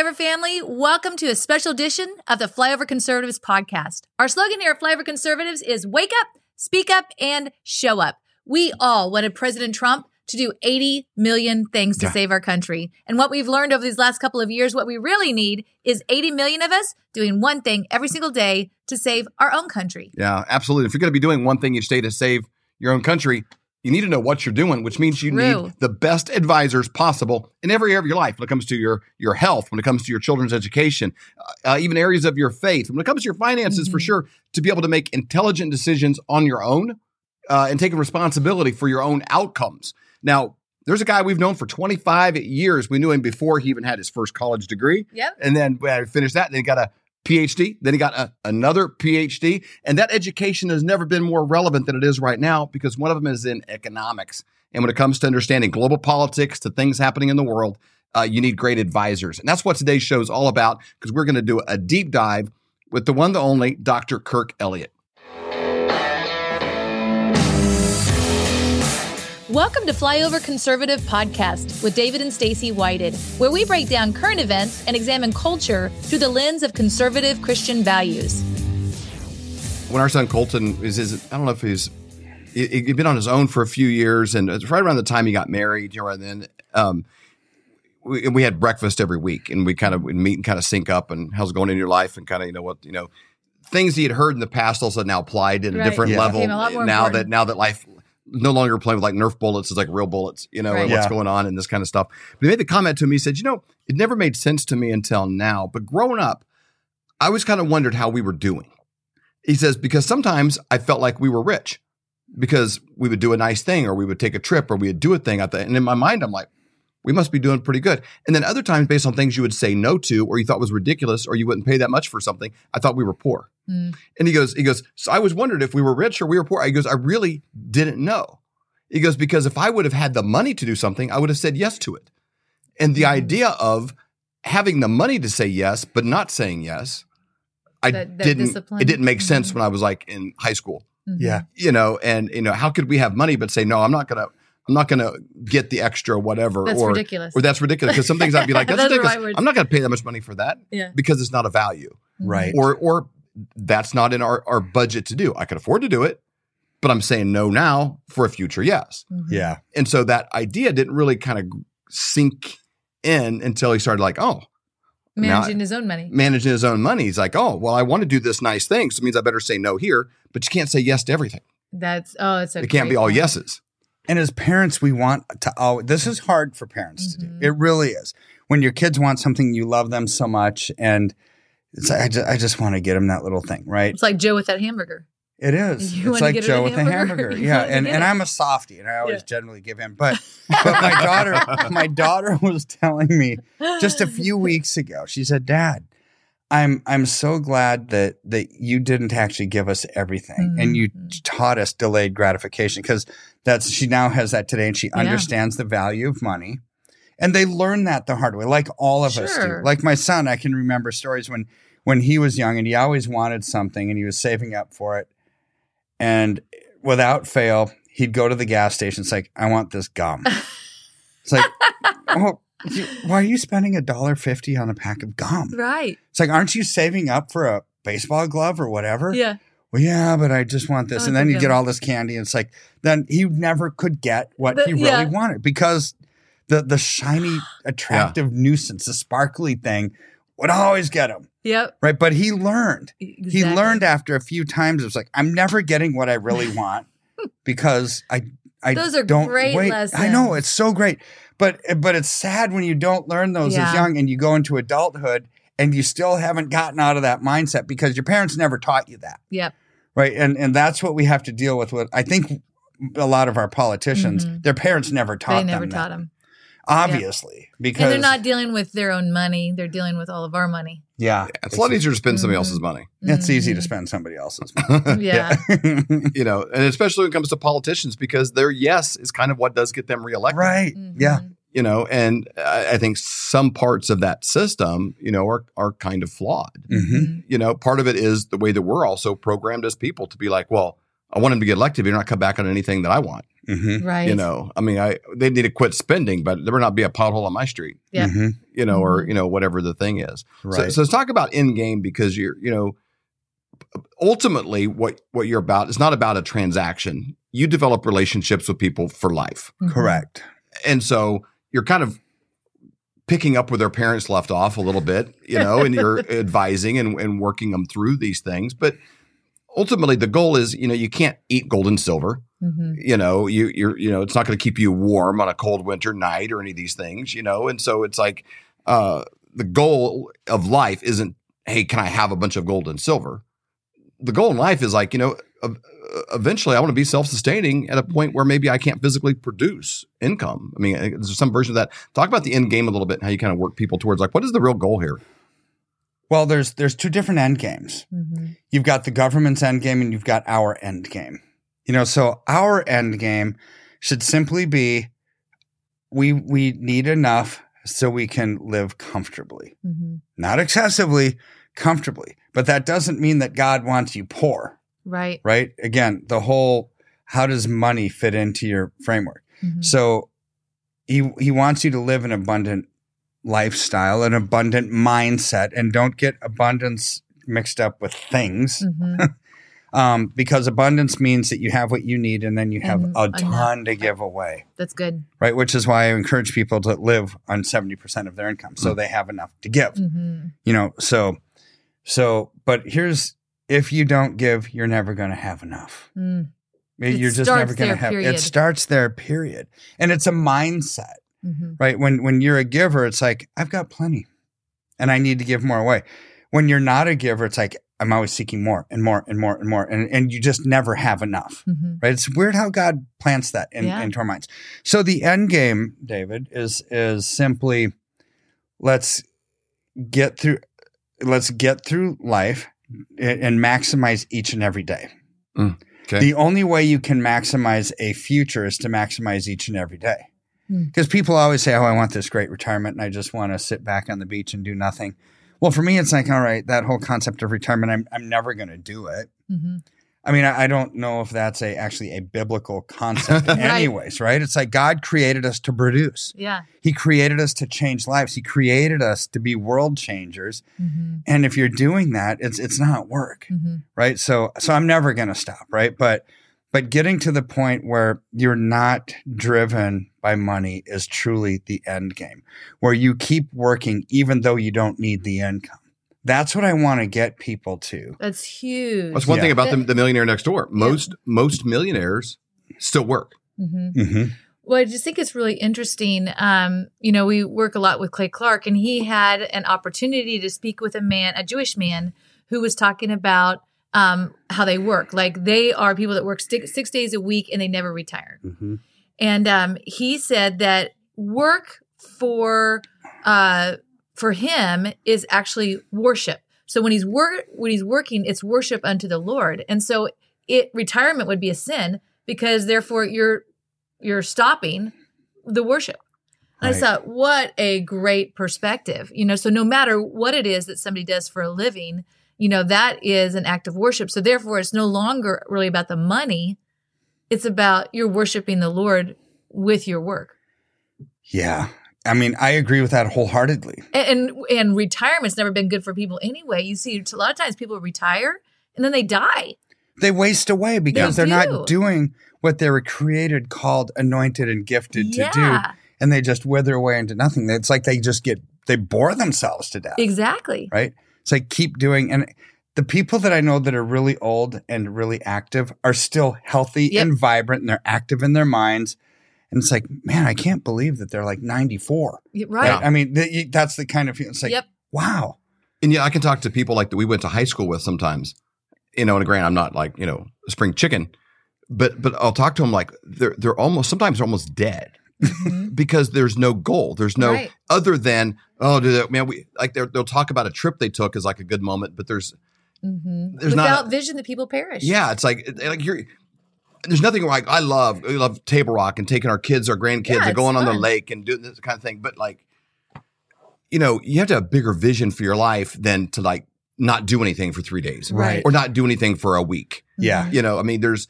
Flyover family. Welcome to a special edition of the Flyover Conservatives podcast. Our slogan here at Flyover Conservatives is wake up, speak up, and show up. We all wanted President Trump to do 80 million things to Yeah. save our country. And what we've learned over these last couple of years, what we really need is 80 million of us doing one thing every single day to save our own country. Yeah, absolutely. If you're going to be doing one thing each day to save your own country, you need to know what you're doing, which means you True. need the best advisors possible in every area of your life. When it comes to your your health, when it comes to your children's education, uh, even areas of your faith, when it comes to your finances, for Mhm. sure, to be able to make intelligent decisions on your own uh, and taking responsibility for your own outcomes. Now, there's a guy we've known for 25 years. We knew him before he even had his first college degree. Yep. And then uh, finished that. Then he got a PhD. Then he got a, another PhD. And that education has never been more relevant than it is right now because one of them is in economics. And when it comes to understanding global politics to things happening in the world, uh, you need great advisors. And that's what today's show is all about because we're going to do a deep dive with the one, the only Dr. Kirk Elliott. Welcome to Flyover Conservative Podcast with David and Stacy Whited, where we break down current events and examine culture through the lens of conservative Christian values. when our son Colton is his, I don't know if he's he, he'd been on his own for a few years, and it's right around the time he got married. You know, and then um, we, we had breakfast every week, and we kind of would meet and kind of sync up, and how's it going in your life, and kind of you know what you know things he had heard in the past also now applied at a Right. different Yeah. level a now important. that now that life no longer playing with like Nerf bullets is like real bullets, you know, Right. and what's going on and this kind of stuff. But he made the comment to me, he said, you know, it never made sense to me until now, but growing up, I always kind of wondered how we were doing. He says, because sometimes I felt like we were rich because we would do a nice thing or we would take a trip or we would do a thing at the and in my mind, I'm like, we must be doing pretty good. And then other times based on things you would say no to or you thought was ridiculous or you wouldn't pay that much for something, I thought we were poor. Mm. And he goes, he goes, so I was wondering if we were rich or we were poor. He goes, I really didn't know. He goes, because if I would have had the money to do something, I would have said yes to it. And the Mhm. idea of having the money to say yes, but not saying yes, I That- that didn't, discipline. it didn't make sense Mhm. when I was like in high school, Mhm. Yeah. you know, and, you know, how could we have money, but say, no, I'm not going to, I'm not going to get the extra whatever, That's or, ridiculous. or that's ridiculous. Cause some things I'd be like, that's ridiculous. my words. I'm not going to pay that much money for that yeah. because it's not a value Right. or or that's not in our, our budget to do. I could afford to do it, but I'm saying no now for a future yes. Mhm. Yeah. And so that idea didn't really kind of sink in until he started like, oh, Managing his own money. managing his own money. He's like, oh, well, I want to do this nice thing, so it means I better say no here. But you can't say yes to everything. That's oh, it's a It can't be all point. yeses. And as parents, we want to always, this is hard for parents to Mhm. do. It really is. When your kids want something, you love them so much. And it's like, I just, I just want to get them that little thing, right? It's like Joe with that hamburger. It is. You it's like Joe with a hamburger. Yeah. And, and. I'm a softie and I always Yeah. generally give in. But, but my daughter, my daughter was telling me just a few weeks ago, she said, Dad, I'm I'm so glad that that you didn't actually give us everything and you Mhm. taught us delayed gratification because that's she now has that today and she Yeah. understands the value of money. And they learn that the hard way, like all of us do. Like my son, I can remember stories when when he was young and he always wanted something and he was saving up for it. And without fail, he'd go to the gas station. It's like, I want this gum. It's like, oh, you- why are you spending a dollar fifty on a pack of gum? Right. It's like, aren't you saving up for a baseball glove or whatever? Yeah. Well, yeah, but I just want this. I and then you get all this candy. And it's like, then he never could get what he really yeah. wanted because the the shiny, attractive nuisance, the sparkly thing would always get him. Yep. Right. But he learned. He learned after a few times. It was like, I'm never getting what I really want because I I Those are don't great wait. I know it's so great. But but it's sad when you don't learn those Yeah. as young and you go into adulthood and you still haven't gotten out of that mindset because your parents never taught you that. Yep. Right. And and that's what we have to deal with. What I think a lot of our politicians, Mhm. their parents never taught They never them taught that. them. Obviously. Because And they're not dealing with their own money. They're dealing with all of our money. yeah. It's a lot easier to spend somebody Mhm. else's money, It's easy to Mhm. spend somebody else's money. Yeah. you know, and especially when it comes to politicians because their yes is kind of what does get them reelected. right. Yeah. You know and I, I think some parts of that system you know are are kind of flawed hmm Mhm. you know part of it is the way that we're also programmed as people to be like well I want them to get elected, but you're not cut back on anything that I want. Mm-hmm. Right. You know, I mean, I they need to quit spending, but there will not be a pothole on my street. Yeah. Mm-hmm. You know, or Mhm. you know whatever the thing is. So, Right. so let's talk about in game because you're you know ultimately what what you're about is not about a transaction. You develop relationships with people for life, Mhm. Correct. and so you're kind of picking up where their parents left off a little bit, you know, and you're advising and, and working them through these things. But ultimately, the goal is, you know, you can't eat gold and silver. Mhm. You know, you you're you know, it's not going to keep you warm on a cold winter night or any of these things. You know, and so it's like uh, the goal of life isn't, hey, can I have a bunch of gold and silver? The goal in life is like, you know, ev- eventually I want to be self-sustaining at a point where maybe I can't physically produce income. I mean, uh, there's some version of that. Talk about the end game a little bit and how you kind of work people towards like, what is the real goal here? Well, there's there's two different end games. Mhm. You've got the government's end game and you've got our end game. You know, so our end game should simply be we we need enough so we can live comfortably. Mhm. Not excessively, comfortably. But that doesn't mean that God wants you poor, Right. right? Again, the whole how does money fit into your framework? Mhm. So he he wants you to live an abundant lifestyle, an abundant mindset, and don't get abundance mixed up with things. Mhm. Um, because abundance means that you have what you need and then you have And a ton to give away, That's good. right? Which is why I encourage people to live on 70% of their income so they have enough to give. Mhm. You know, so so but here's if you don't give, you're never going to have enough. Mm. You're It just never going to have period. it starts there period. And it's a mindset Mhm. right? When when you're a giver, it's like I've got plenty, and I need to give more away. When you're not a giver, it's like I'm always seeking more and more and more and more, and and you just never have enough, Mhm. right? It's weird how God plants that in, Yeah. into our minds. So the end game, David, is is simply let's get through let's get through life and, and maximize each and every day. Okay. The only way you can maximize a future is to maximize each and every day. Hmm. Because people always say, Oh, I want this great retirement and I just want to sit back on the beach and do nothing. Well, for me, it's like, all right, that whole concept of retirement, I'm, I'm never going to do it. Mhm. I mean, I, I don't know if that's a actually a biblical concept, Right. anyways, right? It's like God created us to produce. Yeah. He created us to change lives. He created us to be world changers. Mhm. And if you're doing that, it's it's not work Mhm. right so so i'm never going to stop right but but getting to the point where you're not driven by money is truly the end game where you keep working even though you don't need the income that's what i want to get people to That's huge. That's one Yeah. thing about the, the millionaire next door. Most most millionaires still work. Mhm. mm-hmm. Well, I just think it's really interesting. Um, you know, we work a lot with Clay Clark, and he had an opportunity to speak with a man, a Jewish man, who was talking about um, how they work. Like they are people that work six, six days a week and they never retire. Mm-hmm. And um, he said that work for uh, for him is actually worship. So when he's work when he's working, it's worship unto the Lord. And so it retirement would be a sin because therefore you're you're stopping the worship. And I Right. thought, what a great perspective. You know, so no matter what it is that somebody does for a living, you know, that is an act of worship. So therefore it's no longer really about the money. It's about you're worshiping the Lord with your work. yeah i mean i agree with that wholeheartedly And, and and retirement's never been good for people anyway. You see a lot of times people retire and then they die. they waste away because They are do. not doing what they were created called anointed and gifted to do and they just wither away into nothing it's like they just get they bore themselves to death exactly. right? It's like keep doing and the people that I know that are really old and really active are still healthy Yep. and vibrant and they're active in their minds. And it's like, man, I can't believe that they're like 94. Y- Right. I mean, th- that's the kind of feeling. It's like, Yep. wow. And yeah, I can talk to people like that we went to high school with sometimes. You know, and granted, I'm not like you know a spring chicken, but but I'll talk to them like they're they're almost sometimes they're almost dead Mhm. because there's no goal. There's no Right. other than oh, dude, man, we like they're, they'll talk about a trip they took as like a good moment, but there's Mhm. There's Without a- vision, the people perish. yeah, it's like like you're. There's nothing like I love we love Table Rock and taking our kids, our grandkids, Yeah, and it's going on the lake and doing this kind of thing. But like, you know, you have to have a bigger vision for your life than to like not do anything for three days Right. or not do anything for a week. Yeah. Mhm. You know, I mean, there's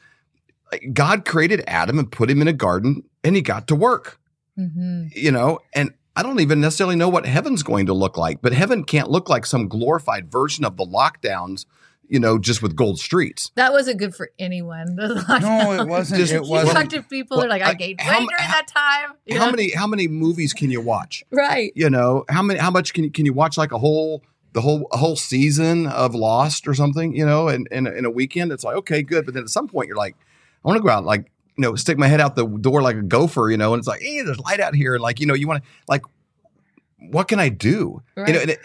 like God created Adam and put him in a garden and he got to work, hmm you know, and I don't even necessarily know what heaven's going to look like, but heaven can't look like some glorified version of the lockdowns, you know, just with gold streets. That wasn't good for anyone. No, it wasn't. Just- it wasn't. talk to people, they're like, I Well, gained how- weight during how- that time. You How know? many how many movies can you watch? Right. You know, how many how much can you can you watch like a whole the whole a whole season of Lost or something, you know, and in, in a weekend it's like, okay, good, but then at some point you're like, I want to go out like you know, stick my head out the door like a gopher, you know, and it's like, hey, there's light out here. And like, you know, you want to, like, what can I do? You know, and it,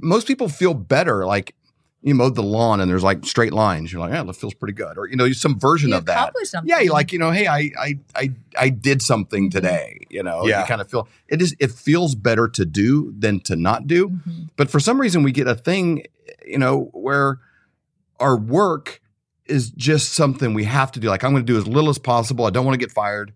most people feel better, like, you mowed the lawn and there's like straight lines. You're like, yeah, that feels pretty good. Or, you know, some version You of that. something. Yeah, you like, you know, hey, I I I I did something today, you know. Yeah. You kind of feel it is it feels better to do than to not do. Mhm. But for some reason we get a thing, you know, where our work is just something we have to do. Like I'm going to do as little as possible. I don't want to get fired,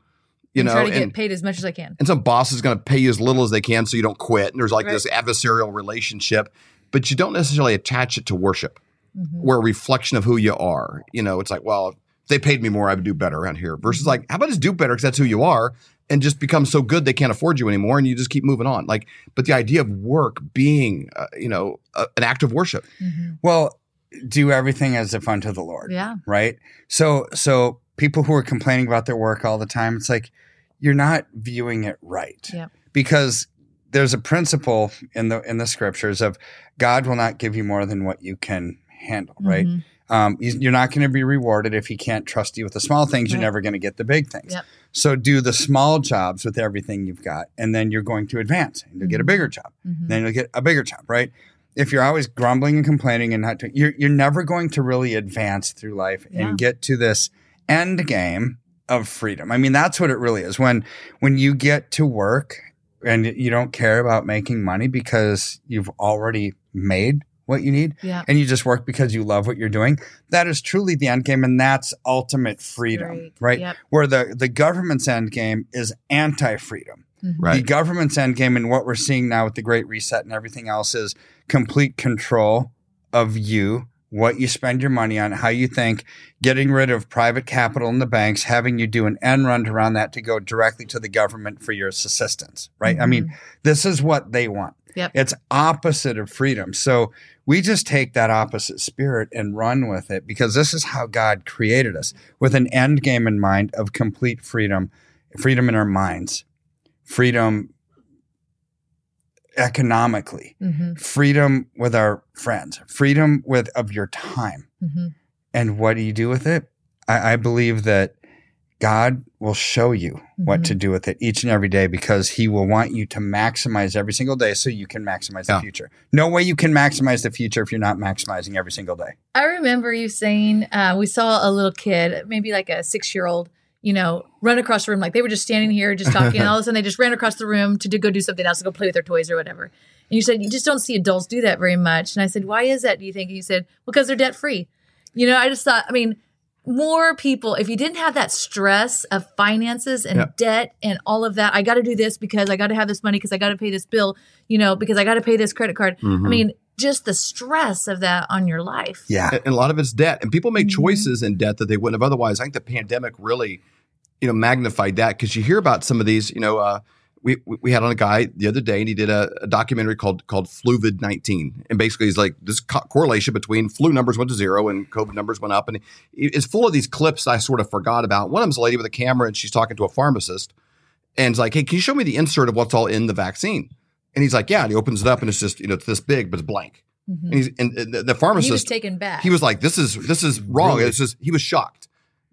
you And know. try to and, get paid as much as I can. and some boss is going to pay you as little as they can so you don't quit. And there's like Right. this adversarial relationship, but you don't necessarily attach it to worship. Mhm. We're a reflection of who you are. You know, it's like, well, if they paid me more, I would do better around here. Versus like, how about just do better because that's who you are, and just become so good they can't afford you anymore, and you just keep moving on. Like, but the idea of work being, uh, you know, uh, an act of worship. Mhm. Well, do everything as if unto the Lord. Yeah. right? So so people who are complaining about their work all the time, it's like you're not viewing it right. Yep. Because there's a principle in the in the scriptures of God will not give you more than what you can handle, right? Mhm. Um, you- you're not going to be rewarded if he can't trust you with the small things. You're never going to get the big things. Yep. So do the small jobs with everything you've got, and then you're going to advance. And you'll get a Mhm. bigger job Mhm. then you'll get a bigger job, right? If you're always grumbling and complaining and not doing, you're you're never going to really advance through life Yeah. and get to this end game of freedom. I mean, that's what it really is. When when you get to work and you don't care about making money because you've already made what you need Yeah. and you just work because you love what you're doing, that is truly the end game and that's ultimate freedom, Great. right? Yep. Where the the government's end game is anti-freedom. Mhm. Right. The government's end game and what we're seeing now with the Great Reset and everything else is complete control of you, what you spend your money on, how you think, getting rid of private capital in the banks, having you do an end run around that to go directly to the government for your assistance, right? I mean, this is what they want. Yep. It's opposite of freedom. So we just take that opposite spirit and run with it because this is how God created us with an end game in mind of complete freedom, freedom in our minds, freedom economically, Mhm. freedom with our friends, freedom with of your time. Mhm. And what do you do with it? I, I believe that God will show you what Mhm. to do with it each and every day because He will want you to maximize every single day so you can maximize the future. No way you can maximize the future if you're not maximizing every single day. I remember you saying uh, we saw a little kid, maybe like a six year old, you know, run across the room. Like they were just standing here, just talking, and all of a sudden they just ran across the room to do, go do something else, to go play with their toys or whatever. And you said you just don't see adults do that very much. And I said, why is that? Do you think? And you said, because they're debt free. You know, I just thought, I mean, more people, if you didn't have that stress of finances and Yeah. debt and all of that, I got to do this because I got to have this money because I got to pay this bill, you know, because I got to pay this credit card. Mhm. I mean, just the stress of that on your life. Yeah. and and a lot of it's debt and people make Mhm. choices in debt that they wouldn't have otherwise i think the pandemic really you know magnified that because you hear about some of these you know uh, we we- we had on a guy the other day and he did a, a documentary called called fluvid 19 and basically he's like this co- correlation between flu numbers went to zero and covid numbers went up and it's full of these clips i sort of forgot about one of them's a lady with a camera and she's talking to a pharmacist and it's like hey can you show me the insert of what's all in the vaccine and he's like yeah and he opens it up and it's just you know it's this big but it's blank Mhm. and he's and the, the He was pharmacist taken back. he was like, "This is this is wrong." Really? It's just he was shocked,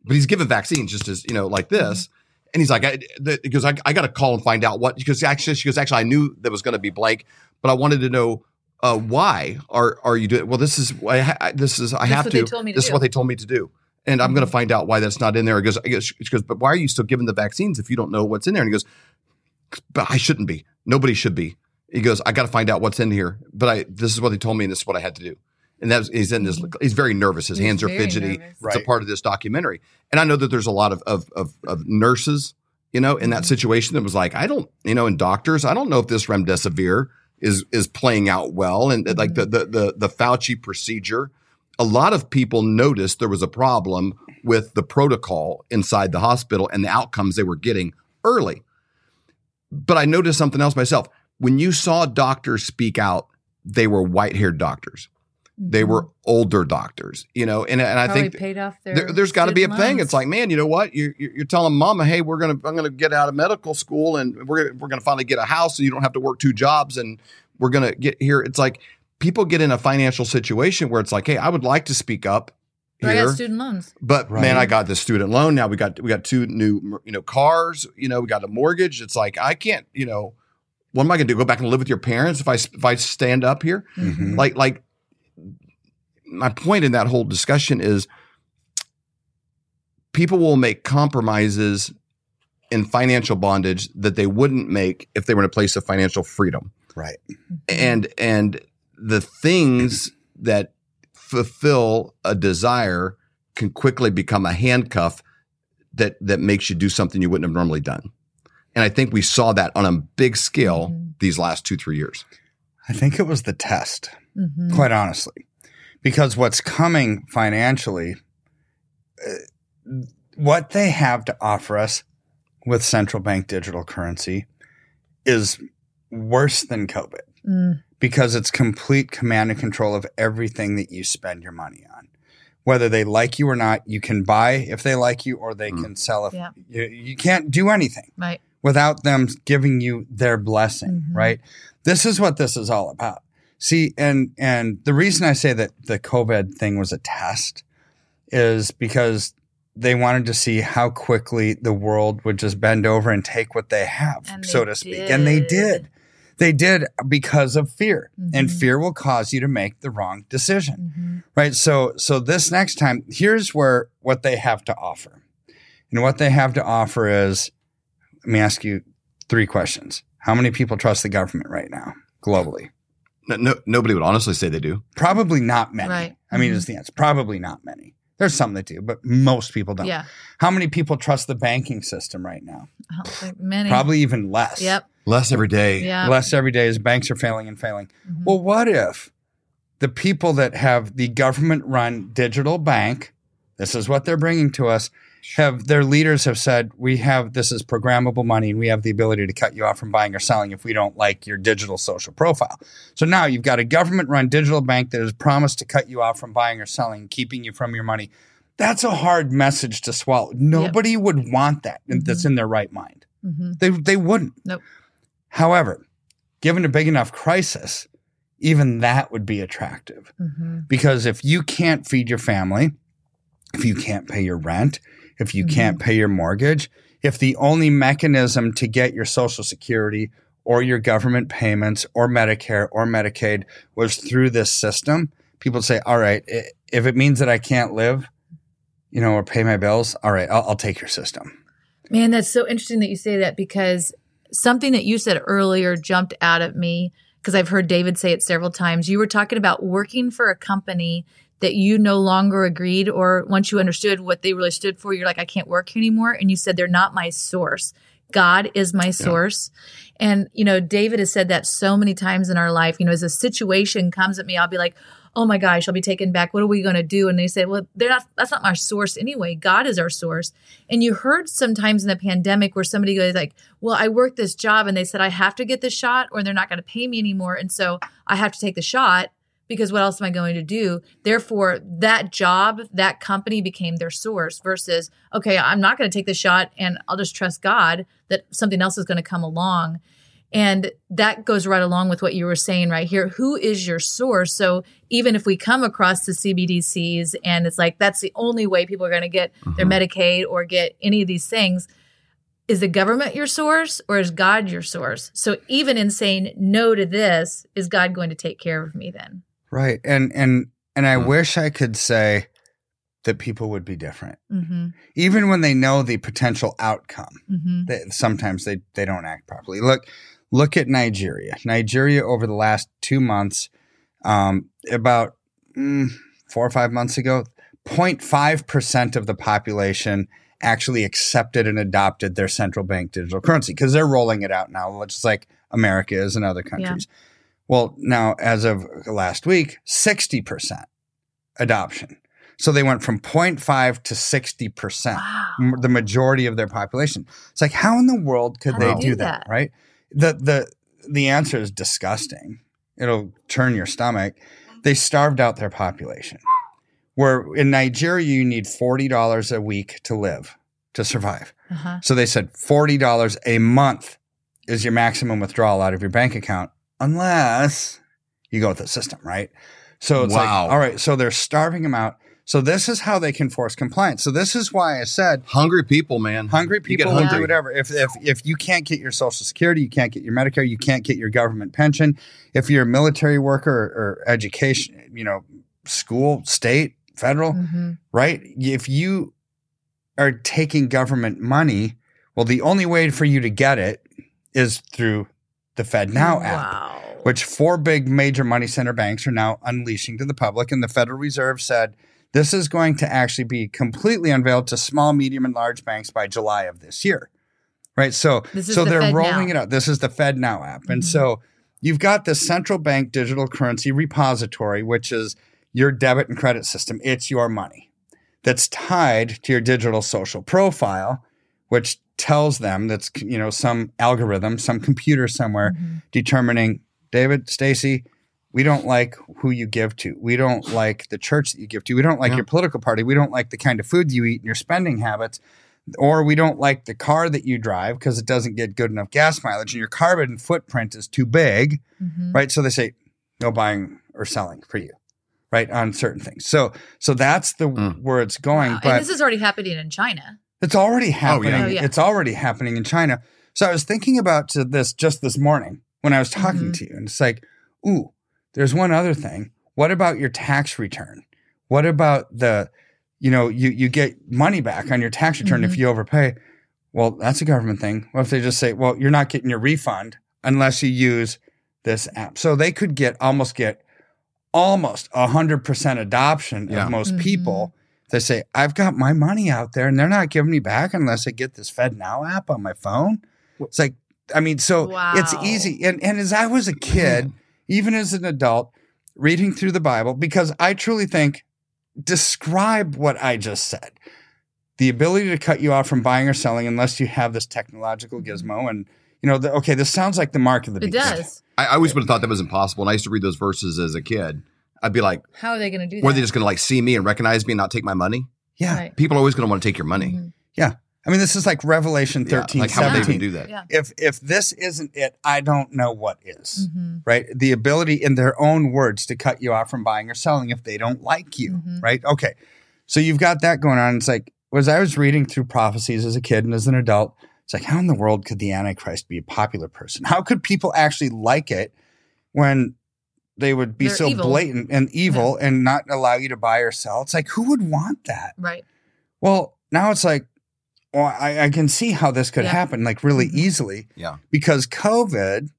but he's given vaccines just as you know, like this. And he's like, I, the, he goes, I, I got to call and find out what because actually she goes, actually I knew that was going to be blank, but I wanted to know uh, why are are you doing? Well, this is I, I- this is I That's have what to. they told me to this is do. what they told me to do, and I'm going to find out why that's not in there. He goes, she goes, but why are you still giving the vaccines if you don't know what's in there? And he goes, but I shouldn't be. Nobody should be. He goes, I got to find out what's in here. But I this is what they told me, and this is what I had to do. And that's he's in this. He's very nervous. His He's hands are fidgety. nervous. It's a part of this documentary. And I know that there's a lot of of of, of nurses, you know, in that Mhm. situation that was like, I don't, you know, and doctors, I don't know if this remdesivir is is playing out well. And like the the the the Fauci procedure, a lot of people noticed there was a problem with the protocol inside the hospital and the outcomes they were getting early. But I noticed something else myself. When you saw doctors speak out, they were white haired doctors. They Mhm. were older doctors, you know, and, and I Probably think paid off their there, there's got to be a student thing. It's like, man, you know what? You're, you're you're telling mama, hey, we're gonna I'm gonna get out of medical school and we're we're gonna finally get a house, so you don't have to work two jobs, and we're gonna get here. It's like people get in a financial situation where it's like, hey, I would like to speak up Or I here, got student loans. but Right. man, I got this student loan now. We got we got two new you know cars. You know, we got a mortgage. It's like I can't. You know, what am I gonna do? Go back and live with your parents if I if I stand up here? Mhm. like like my point in that whole discussion is people will make compromises in financial bondage that they wouldn't make if they were in a place of financial freedom Right. and and the things that fulfill a desire can quickly become a handcuff that that makes you do something you wouldn't have normally done and i think we saw that on a big scale Mhm. these last two three years I think it was the test. Mhm. quite honestly, because what's coming financially, uh, what they have to offer us with central bank digital currency is worse than COVID Mm. because it's complete command and control of everything that you spend your money on. Whether they like you or not, you can buy if they like you, or they Mm. can sell if Yeah. you, you can't do anything Right. without them giving you their blessing, Mhm. right? This is what this is all about. See, and and the reason I say that the COVID thing was a test is because they wanted to see how quickly the world would just bend over and take what they have, And so they to speak. And they did. did. They did because of fear. And Mhm. fear will cause you to make the wrong decision Mhm. right so so this next time here's where what they have to offer and what they have to offer is let me ask you three questions how many people trust the government right now globally no, no, nobody would honestly say they do probably not many Right. i mean Mhm. is the answer probably not many there's some that do but most people don't Yeah. how many people trust the banking system right now I don't think many. probably even less Yep. less every day Yeah. less every day as banks are failing and failing Mhm. Well, what if the people that have the government run digital bank, this is what they're bringing to us, have their leaders have said, we have this is programmable money and we have the ability to cut you off from buying or selling if we don't like your digital social profile. So now you've got a government run digital bank that has promised to cut you off from buying or selling, keeping you from your money. That's a hard message to swallow. Nobody would want that that's in their right mind. Mhm. They they wouldn't. Nope. However, given a big enough crisis, even that would be attractive Mhm. because if you can't feed your family, if you can't pay your rent, if you Mhm. can't pay your mortgage, if the only mechanism to get your social security or your government payments or Medicare or Medicaid was through this system, people say, all right, if it means that I can't live, you know, or pay my bills, all right, I'll, I'll take your system. Man, that's so interesting that you say that because something that you said earlier jumped out at me because I've heard David say it several times. You were talking about working for a company that you no longer agreed, or once you understood what they really stood for, you're like, I can't work here anymore. And you said, they're not my source. God is my source. And, you know, David has said that so many times in our life. You know, as a situation comes at me, I'll be like, oh my gosh, I'll be taken back. What are we going to do? And they say, well, they're not, that's not my source anyway. God is our source. And you heard sometimes in the pandemic where somebody goes like, well, I worked this job and they said, I have to get the shot or they're not going to pay me anymore. And so I have to take the shot because what else am I going to do? Therefore, that job, that company became their source versus, okay, I'm not going to take the shot and I'll just trust God that something else is going to come along. And that goes right along with what you were saying right here. Who is your source? So even if we come across the CBDCs and it's like that's the only way people are going to get their mm-hmm. Medicaid or get any of these things, is the government your source or is God your source? So even in saying no to this, is God going to take care of me then? Right. And and and I Hmm. wish I could say that people would be different. Mm-hmm. Even when they know the potential outcome. Mm-hmm. They, sometimes they they don't act properly. Look look at Nigeria. Nigeria over the last 2 months um about mm, 4 or 5 months ago, 0.5% of the population actually accepted and adopted their central bank digital currency because they're rolling it out now, just like America is in other countries. Well, now as of last week, 60% adoption. So they went from 0.5 to 60%, Wow. m- the majority of their population. It's like, how in the world could How they do do, that? that? Right. The, the, the answer is disgusting. It'll turn your stomach. They starved out their population. Where in Nigeria, you need $40 a week to live, to survive. Uh-huh. So they said $40 a month is your maximum withdrawal out of your bank account, unless you go with the system, right? So it's Wow. like, all right, so they're starving them out. So this is how they can force compliance. So this is why I said Hungry people, man. hungry You get people will do whatever. If, if if you can't get your Social Security, you can't get your Medicare, you can't get your government pension. If you're a military worker or, or education, you know, school, state, federal, Mhm. right? If you are taking government money, well, the only way for you to get it is through the Fed Now app, Wow. which four big major money center banks are now unleashing to the public. And the Federal Reserve said this is going to actually be completely unveiled to small, medium, and large banks by July of this year. Right. So, so the they're Fed rolling Now. it out. This is the Fed Now app. And Mhm. so you've got the central bank digital currency repository, which is your debit and credit system. It's your money that's tied to your digital social profile, which tells them that's you know some algorithm, some computer somewhere Mhm. determining David, Stacy, we don't like who you give to. We don't like the church that you give to. We don't like Yeah. your political party. We don't like the kind of food you eat and your spending habits. Or we don't like the car that you drive because it doesn't get good enough gas mileage and your carbon footprint is too big Mhm. right? So they say no buying or selling for you, right? On certain things. So so that's the Mm. where it's going, Wow. but and this is already happening in China. It's already happening. Oh, yeah. It's already happening in China. So I was thinking about this just this morning when I was talking Mhm. to you, and it's like, ooh, there's one other thing. What about your tax return? What about the, you know, you you get money back on your tax return if Mhm. you overpay? Well, that's a government thing. What if they just say, well, you're not getting your refund unless you use this app? So they could get almost get almost a hundred percent adoption Yeah. of most Mhm. people. They say, I've got my money out there and they're not giving me back unless I get this Fed Now app on my phone. It's like, I mean, so it's easy. And, and as I was a kid, even as an adult, reading through the Bible, because I truly think, describe what I just said. The ability to cut you off from buying or selling unless you have this technological mm-hmm. gizmo. And, you know, the, okay, this sounds like the mark of the It beast. does. I, I always would have thought that was impossible. And I used to read those verses as a kid. I'd be like, How are they going to do that? were they just going to like see me and recognize me and not take my money? Yeah. Right. People are always going to want to take your money. Mhm. I mean, this is like Revelation Yeah, 13, like how would they 17. even do that? Yeah. If, if this isn't it, I don't know what is. Mhm. right? The ability in their own words to cut you off from buying or selling if they don't like you, Mhm. right? Okay. So you've got that going on. It's like, as I was reading through prophecies as a kid and as an adult, it's like, how in the world could the Antichrist be a popular person? How could people actually like it when they would be They're so evil. blatant and evil and not allow you to buy or sell? It's like, who would want that? Right. Well, now it's like, well, I, I can see how this could Yeah. happen like really Mhm. easily Yeah. because COVID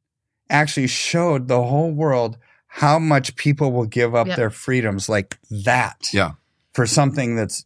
actually showed the whole world how much people will give up Yep. their freedoms like that Yeah. for something that's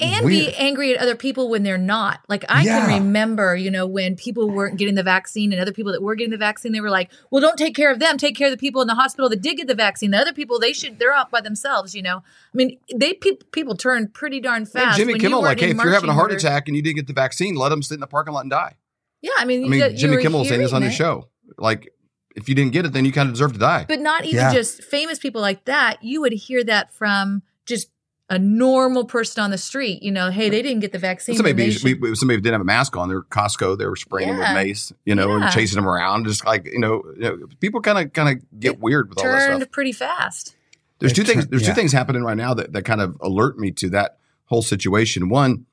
and weird. be angry at other people when they're not. Like I Yeah. can remember, you know, when people weren't getting the vaccine and other people that were getting the vaccine, they were like, "Well, don't take care of them. Take care of the people in the hospital that did get the vaccine. The other people, they should, they're out by themselves." You know, I mean, they pe- people turn pretty darn And fast. Jimmy when Kimmel, you like, hey, if you're having a heart orders. attack and you didn't get the vaccine, let them sit in the parking lot and die. yeah, I mean, I mean, got- you Jimmy were Kimmel saying this on hearing his show. Like, if you didn't get it, then you kind of deserve to die. but not even Yeah. just famous people like that. You would hear that from just a normal person on the street. You know, hey, they didn't get the vaccine. somebody, then they we, should- we- somebody didn't have a mask on. They were Costco. They were spraying them with mace, you know, Yeah. and chasing them around. Just like you know, you know people kind of kind of get It weird with all that turned stuff. pretty fast. There's It two things. There's yeah. two things happening right now that, that kind of alert me to that whole situation. One,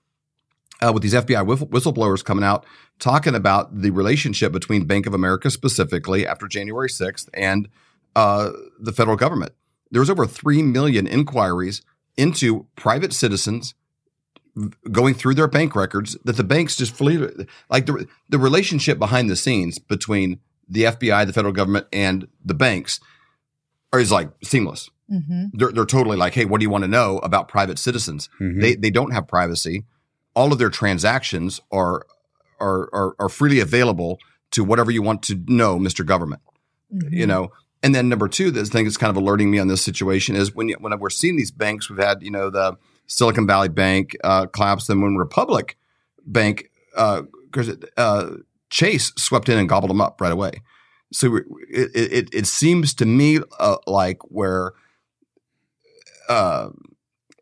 uh, with these FBI whistle- whistleblowers coming out talking about the relationship between Bank of America specifically after January 6th and uh, the federal government. There was over three million inquiries into private citizens going through their bank records that the banks just flee like the the relationship behind the scenes between the FBI, the federal government, and the banks is like seamless. Mm-hmm. They're, they're totally like, hey, what do you want to know about private citizens? Mhm. They they don't have privacy. All of their transactions are are are, are freely available to whatever you want to know, Mr. Government. Mm-hmm. You know, And then number two, the thing that's kind of alerting me on this situation is when you, when we're seeing these banks, we've had you know the Silicon Valley Bank uh, collapse, then when Republic Bank, uh, uh, Chase swept in and gobbled them up right away. So it it, it seems to me uh, like where uh,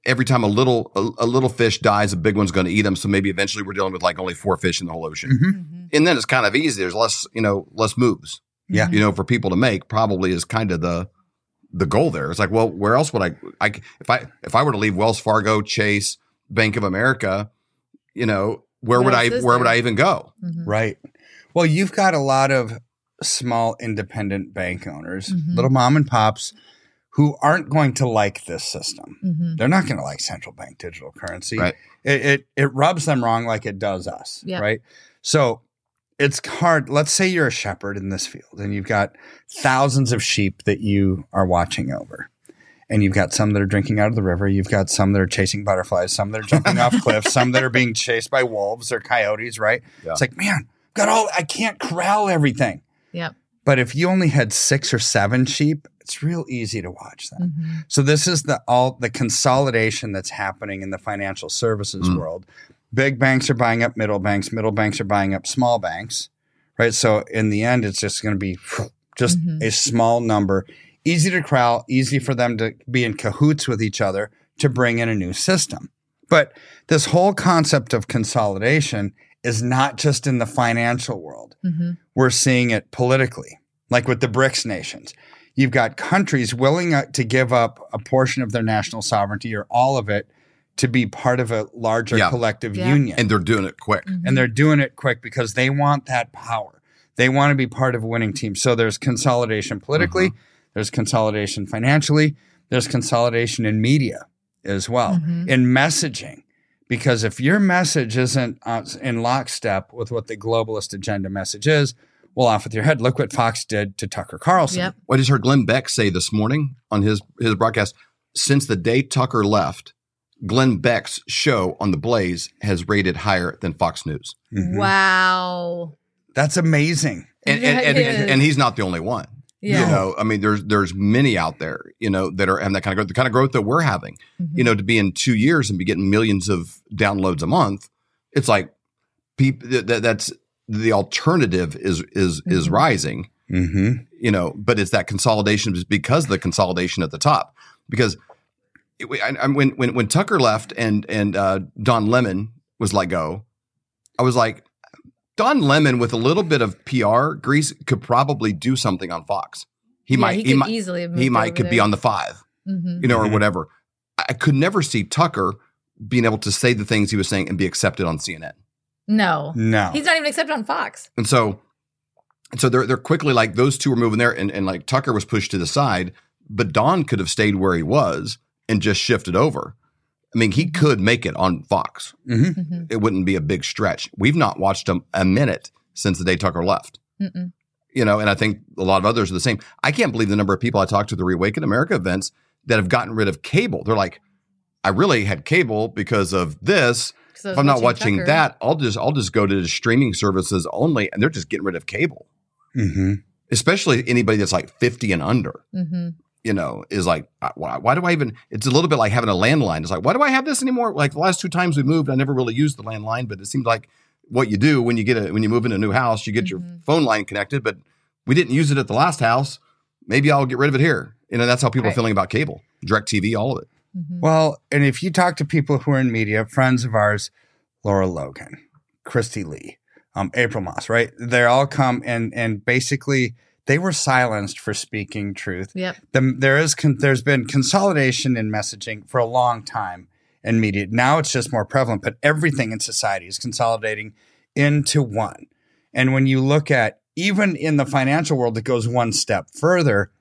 every time a little a, a, little fish dies, a big one's going to eat them. So maybe eventually we're dealing with like only four fish in the whole ocean, mm-hmm. Mm-hmm. and then it's kind of easy. There's less you know less moves. Yeah, you know, for people to make probably is kind of the the goal there. It's like, well, where else would I? I if I if I were to leave Wells Fargo, Chase, Bank of America, you know, where what would I where there? would I even go? Mm-hmm. Right. Well, you've got a lot of small independent bank owners, mm-hmm. little mom and pops who aren't going to like this system. Mm-hmm. They're not going to like central bank digital currency. Right. It, it, it rubs them wrong like it does us. Yep. Right. So it's hard. Let's say you're a shepherd in this field and you've got thousands of sheep that you are watching over. And you've got some that are drinking out of the river. You've got some that are chasing butterflies, some that are jumping off cliffs, some that are being chased by wolves or coyotes, right? Yeah. It's like, man, got all I can't corral everything. Yep. But if you only had six or seven sheep, it's real easy to watch them. Mm-hmm. So this is the all the consolidation that's happening in the financial services mm. world. Big banks are buying up middle banks, middle banks are buying up small banks. Right? So in the end it's just going to be just mm-hmm. a small number, easy to corral, easy for them to be in cahoots with each other to bring in a new system. But this whole concept of consolidation is not just in the financial world. Mm-hmm. We're seeing it politically, like with the BRICS nations you've got countries willing uh, to give up a portion of their national sovereignty or all of it to be part of a larger yeah. collective yeah. union. And they're doing it quick. Mm-hmm. And they're doing it quick because they want that power. They want to be part of a winning team. So there's consolidation politically, mm-hmm. there's consolidation financially, there's consolidation in media as well, mm-hmm. in messaging. Because if your message isn't uh, in lockstep with what the globalist agenda message is, well off with your head. Look what Fox did to Tucker Carlson. Yep. What I just heard Glenn Beck say this morning on his his broadcast. Since the day Tucker left, Glenn Beck's show on the Blaze has rated higher than Fox News. Mm-hmm. Wow, that's amazing. And and, and, and, and, he's not the only one. Yeah. You know, I mean, there's there's many out there, you know, that are having that kind of growth, the kind of growth that we're having. Mm-hmm. You know, to be in two years and be getting millions of downloads a month, it's like people that, that's the alternative is is mm-hmm. is rising. Mm-hmm. You know, but it's that consolidation because the consolidation at the top. Because it, I, I, when when when Tucker left and and uh, Don Lemon was let go, I was like, Don Lemon with a little bit of PR grease could probably do something on Fox. He yeah, might he, he might easily he might could there. be on the 5 mm-hmm. you know, or mm-hmm. whatever. I could never see Tucker being able to say the things he was saying and be accepted on CNN. No. No. He's not even accepted on Fox. And so and so they're they're quickly like those two were moving there and, and like Tucker was pushed to the side, but Don could have stayed where he was and just shift it over. I mean, he could make it on Fox. Mm-hmm. Mm-hmm. It wouldn't be a big stretch. We've not watched him a minute since the day Tucker left. Mm-mm. You know, and I think a lot of others are the same. I can't believe the number of people I talked to the Reawaken America events that have gotten rid of cable. They're like, I really had cable because of this, if I'm not watching Tucker. that, I'll just I'll just go to the streaming services only, and they're just getting rid of cable. Mm-hmm. Especially anybody that's like 50 and under. You know, is like, uh, why, why, do I even? It's a little bit like having a landline. It's like, why do I have this anymore? Like the last two times we moved, I never really used the landline, but it seems like what you do when you get a when you move in a new house, you get mm-hmm. your phone line connected, but we didn't use it at the last house. Maybe I'll get rid of it here. You know, that's how people right. are feeling about cable, DirecTV, all of it. Mm-hmm. Well, and if you talk to people who are in media, friends of ours, Lara Logan, Kristi Leigh, um, April Moss, right? They all come and and basically they were silenced for speaking truth. Yep. The, there is con- there's been consolidation in messaging for a long time in media. Now it's just more prevalent, but everything in society is consolidating into one. And when you look at even in the financial world, it goes one step further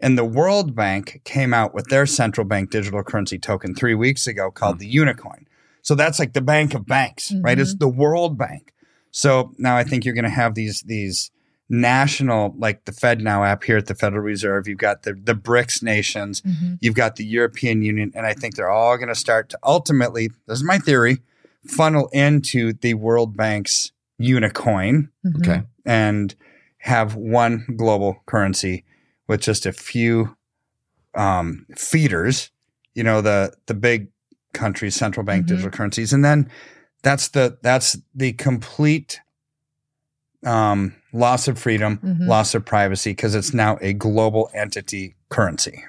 and the World Bank came out with their central bank digital currency token three weeks ago called mm-hmm. the Unicoin. So that's like the bank of banks, mm-hmm. right? It's mm-hmm. the World Bank. So now I think you're going to have these these national, like the Fed Now app here at the Federal Reserve. You've got the the BRICS nations. Mm-hmm. You've got the European Union, and I think they're all going to start to ultimately. This is my theory. Funnel into the World Bank's Unicoin. Mm-hmm. Okay, and have one global currency with just a few um, feeders, you know, the the big countries, central bank Mhm. digital currencies, and then that's the that's the complete um, loss of freedom, Mhm. loss of privacy, because it's now a global entity currency.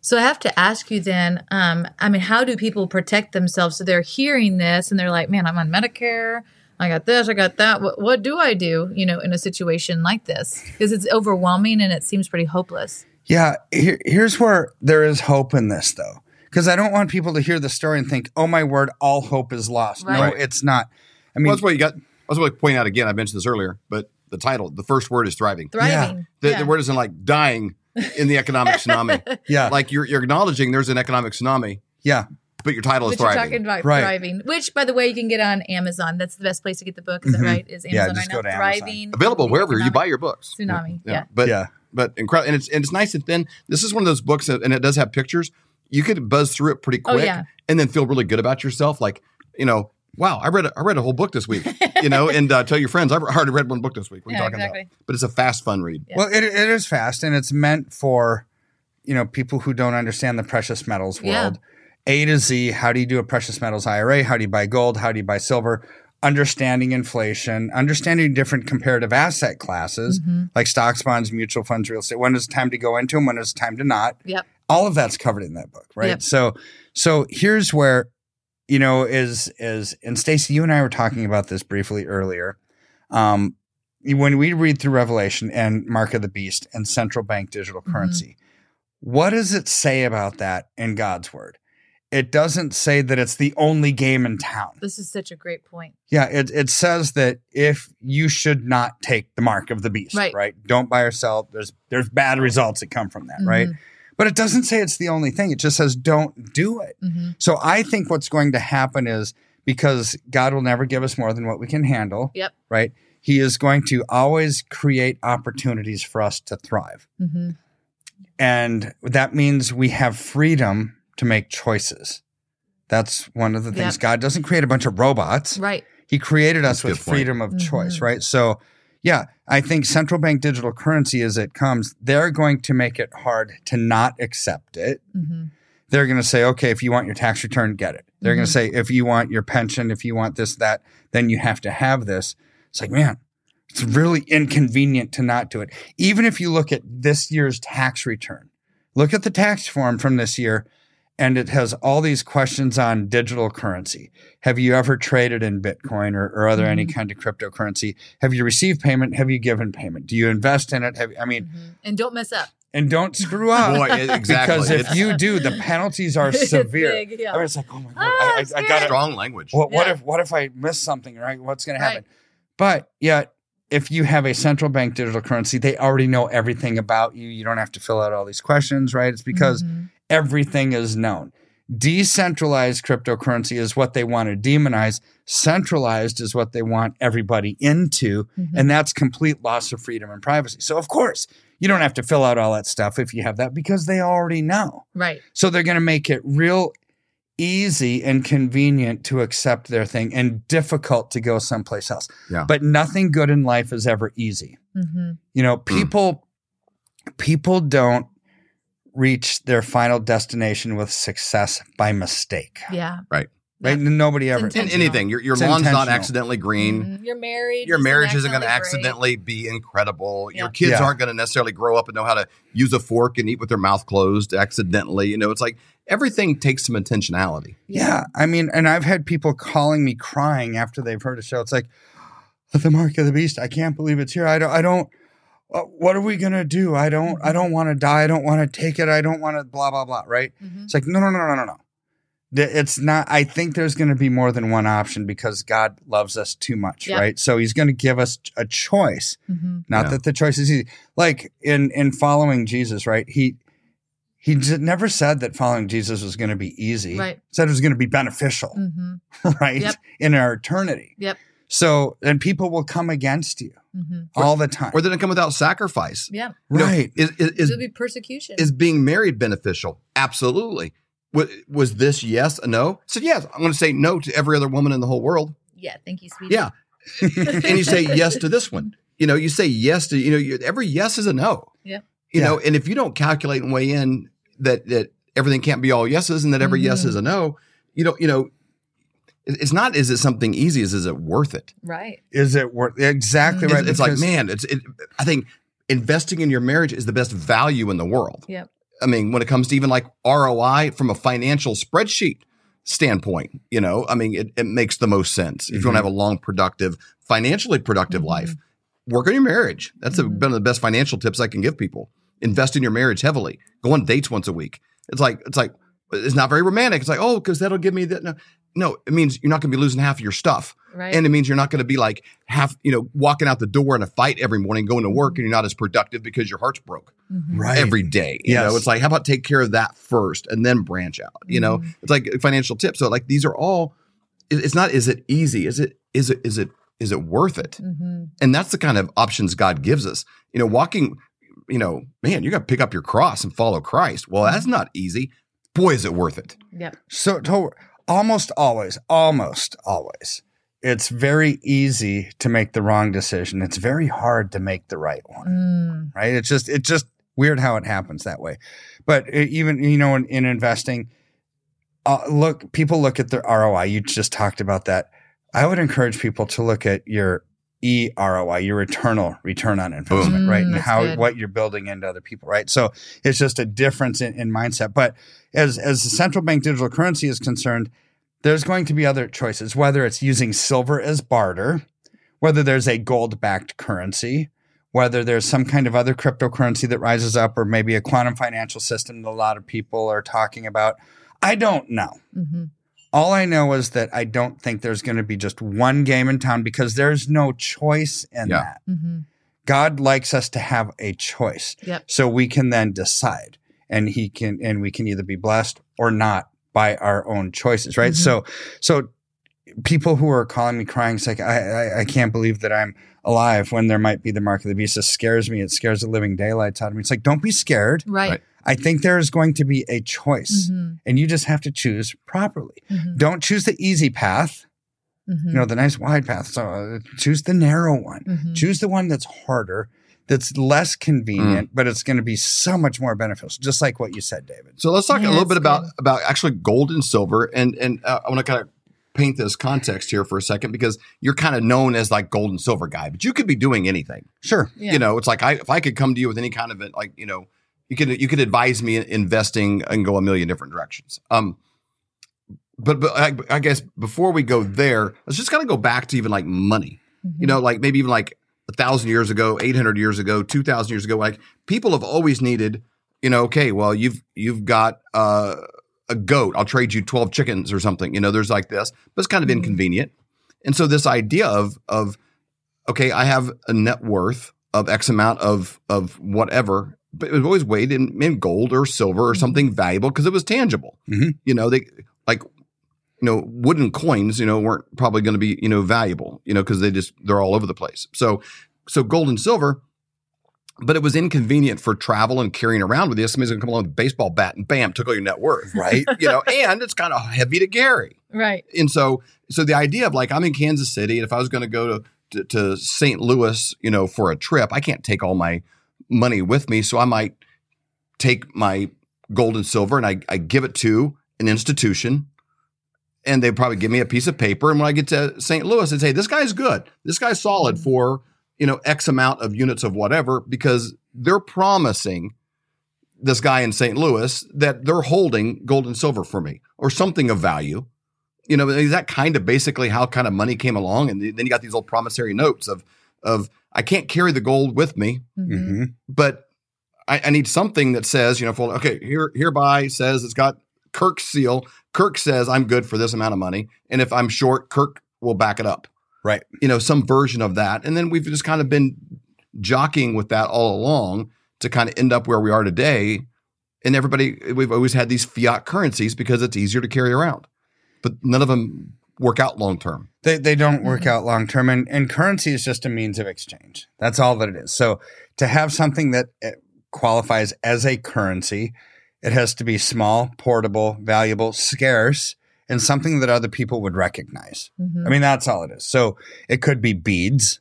So I have to ask you then, um, I mean, how do people protect themselves? So they're hearing this and they're like, man, I'm on Medicare. I got this, I got that. What, what do I do, you know, in a situation like this? Because it's overwhelming and it seems pretty hopeless. Yeah, here, here's where there is hope in this, though, because I don't want people to hear the story and think, "Oh my word, all hope is lost." No, it's not. I mean, well, that's what you got. That's what I point out again. I mentioned this earlier, but the title, the first word is thriving. Thriving. The, yeah. the word isn't like dying in the economic tsunami. yeah, Like you're, you're acknowledging there's an economic tsunami, yeah, but your title is But you're thriving. talking about Right. thriving, which, by the way, you can get on Amazon. That's the best place to get the book. Is that Mhm. right? Is Amazon Yeah, Amazon just right go now? to Amazon. Thriving. Available the wherever you buy your books. Tsunami. Yeah. But yeah, but incredible, and it's and it's nice and thin. This is one of those books, that, and it does have pictures. You could buzz through it pretty Oh, quick, yeah. and then feel really good about yourself. Like you know, wow, I read a, I read a whole book this week. You know, and uh, tell your friends I've already read one book this week. What are you Yeah, talking exactly. about? But it's a fast, fun read. Yeah. Well, it, it is fast, and it's meant for you know people who don't understand the precious metals Yeah. world. A to Z. How do you do a precious metals IRA? How do you buy gold? How do you buy silver? Understanding inflation, understanding different comparative asset classes Mhm. like stocks, bonds, mutual funds, real estate. When is it time to go into them? When is it time to not? Yep. all of that's covered in that book, right? Yep. So so here's where you know is is and Stacy, you and I were talking about this briefly earlier. Um when we read through Revelation and Mark of the Beast and central bank digital Mhm. currency, what does it say about that in God's word? It doesn't say that it's the only game in town. This is such a great point. Yeah, it, it says that if you should not take the mark of the beast, Right. right? Don't buy or sell. There's there's bad results that come from that, right? But it doesn't say it's the only thing. It just says don't do it. Mhm. So I think what's going to happen is because God will never give us more than what we can handle, Yep. right? He is going to always create opportunities for us to thrive. Mhm. And that means we have freedom to make choices. That's one of the things. Yep. God doesn't create a bunch of robots. Right. He created us That's a with good point. freedom of choice, Mhm. right? So, yeah, I think central bank digital currency as it comes, they're going to make it hard to not accept it. Mhm. They're going to say, okay, if you want your tax return, get it. They're going Mhm. to say, if you want your pension, if you want this, that, then you have to have this. It's like, man, it's really inconvenient to not do it. Even if you look at this year's tax return, look at the tax form from this year, and it has all these questions on digital currency. Have you ever traded in Bitcoin or, or other any Mhm. kind of cryptocurrency? Have you received payment? Have you given payment? Do you invest in it? Have I mean, Mhm. And don't mess up. and don't screw up. Boy, it- exactly. Because if you do, the penalties are It's severe. big, yeah. I mean, it's like, oh my god, Ah, I, I, I got it. strong language. What, what Yeah. if what if I miss something? Right? What's going to happen? Right. But yet, if you have a central bank digital currency, they already know everything about you. You don't have to fill out all these questions, right? It's because Mhm. Everything is known. Decentralized cryptocurrency is what they want to demonize. Centralized is what they want everybody into. Mhm. And that's complete loss of freedom and privacy. So, of course, you don't have to fill out all that stuff if you have that because they already know. Right. So, they're going to make it real easy and convenient to accept their thing and difficult to go someplace else. Yeah. But nothing good in life is ever easy. hmm You know, people people don't reach their final destination with success by mistake. Yeah. Right? Yeah. Nobody ever. In anything, your your It's lawn's not accidentally green. Mhm. You're married. Your marriage isn't going to accidentally accidentally be incredible. Your kids Yeah. aren't going to necessarily grow up and know how to use a fork and eat with their mouth closed accidentally. You know, it's like everything takes some intentionality. Yeah. I mean, and I've had people calling me crying after they've heard a show. It's like, the mark of the beast. I can't believe it's here. I don't, I don't, what are we going to do? I don't, I don't want to die. I don't want to take it. I don't want to blah, blah, blah. Right. Mhm. It's like, no, no, no, no, no, no. It's not, I think there's going to be more than one option because God loves us too much. Yeah. Right. So he's going to give us a choice. Mhm. Not Yeah. that the choice is easy. Like in, in following Jesus, right. He, he never said that following Jesus was going to be easy. Right. Said it was going to be beneficial Mhm. right? Yep. In our eternity. Yep. So, and people will come against you Mhm. all the time. Or they did it come without sacrifice? Yeah. You know, right. is, is, is, There'll be persecution. is being married beneficial? Absolutely. Was, was this yes, a no? I said yes. I'm going to say no to every other woman in the whole world. yeah. Thank you, sweetie. Yeah. and you say yes to this one. You know, you say yes to, you know, you, every yes is a no. Yeah. You Yeah. know, and if you don't calculate and weigh in that that everything can't be all yeses and that every yes Mhm. is a no, you don't, you know, it- it's not is it something easy, is is it worth it? Right. Is it worth exactly right? it's like, man, it's it, I think investing in your marriage is the best value in the world. Yep. I mean, when it comes to even like ROI from a financial spreadsheet standpoint, you know, I mean, it, it makes the most sense. If you want to have a long, productive, financially productive Mhm. life, work on your marriage. That's a, Mhm. one of the best financial tips I can give people. Invest in your marriage heavily. Go on dates once a week. It's like, it's like, it's not very romantic. It's like, oh, because that'll give me that. No, no, it means you're not going to be losing half of your stuff. Right. And it means you're not going to be like half, you know, walking out the door in a fight every morning, going to work, and you're not as productive because your heart's broke Mhm. Right. every day. You Yes. know, it's like, how about take care of that first and then branch out? You know, Mhm. it's like financial tips. So like these are all. It's not. Is it easy? Is it? Is it? Is it? Is it worth it? Mhm. And that's the kind of options God gives us. You know, walking. You know, man, you got to pick up your cross and follow Christ. Well, that's not easy. Boy, is it worth it. Yep. So to, almost always, almost always, it's very easy to make the wrong decision. It's very hard to make the right one. Mm. Right? It's just it's just weird how it happens that way. But it, even you know in, in investing, uh, look, people look at their ROI. You just talked about that. I would encourage people to look at your E ROI, your eternal return on investment, Boom. right? Mm, And how good. what you're building into other people, right? So it's just a difference in, in mindset. But as as the central bank digital currency is concerned, there's going to be other choices, whether it's using silver as barter, whether there's a gold backed currency, whether there's some kind of other cryptocurrency that rises up, or maybe a quantum financial system that a lot of people are talking about. I don't know. Mhm. All I know is that I don't think there's going to be just one game in town because there's no choice in Yeah. that. Mhm. God likes us to have a choice. Yep. So we can then decide and he can and we can either be blessed or not by our own choices, right? Mhm. So so people who are calling me crying, it's like I, I I can't believe that I'm alive when there might be the mark of the beast. It scares me. It scares the living daylights out of me. It's like don't be scared. Right. Right. I think there is going to be a choice, Mhm. and you just have to choose properly. Mhm. Don't choose the easy path, Mhm. you know, the nice wide path. So uh, choose the narrow one. Mhm. Choose the one that's harder, that's less convenient, but it's going to be so much more beneficial. Just like what you said, David. So let's talk Yeah, a little bit about good. about actually gold and silver, and and uh, I want to kind of paint this context here for a second because you're kind of known as like gold and silver guy, but you could be doing anything. Sure. Yeah. You know, it's like I if I could come to you with any kind of it, like you know, you could you could advise me in investing and go a million different directions. Um, but but I, I guess before we go there, let's just kind of go back to even like money. Mhm. You know, like maybe even like a thousand years ago, eight hundred years ago, two thousand years ago. Like people have always needed, you know, okay, well you've you've got uh, a goat, I'll trade you twelve chickens or something. You know, there's like this, but it's kind of Mhm. inconvenient. And so this idea of of okay, I have a net worth of X amount of of whatever, but it was always weighed in, in gold or silver or Mhm. something valuable because it was tangible. Mhm. You know, they like you know wooden coins. You know, weren't probably going to be you know valuable. You know, because they just they're all over the place. So so gold and silver. But it was inconvenient for travel and carrying around with you. Somebody's gonna come along with a baseball bat and bam, took all your net worth, Right. you know. And it's kind of heavy to carry Right. and so so the idea of like I'm in Kansas City, and if I was going to go to, to to St. Louis, you know, for a trip, I can't take all my money with me, so I might take my gold and silver and I, I give it to an institution, and they probably give me a piece of paper, and when I get to St. Louis, they say this guy's good, this guy's solid Mhm. for you know X amount of units of whatever, because they're promising this guy in St. Louis that they're holding gold and silver for me or something of value. You know, is that kind of basically how kind of money came along? And then you got these old promissory notes of of I can't carry the gold with me, Mhm. hmm but I, I need something that says, you know, for, okay, here hereby says it's got Kirk's seal. Kirk says I'm good for this amount of money, and if I'm short, Kirk will back it up. Right. You know, some version of that, and then we've just kind of been jockeying with that all along to kind of end up where we are today. And everybody, we've always had these fiat currencies because it's easier to carry around, but none of them work out long term. They they don't work Mhm. out long term, and and currency is just a means of exchange. That's all that it is. So to have something that uh, qualifies as a currency, it has to be small, portable, valuable, scarce, and something that other people would recognize. Mhm. I mean, that's all it is. So it could be beads.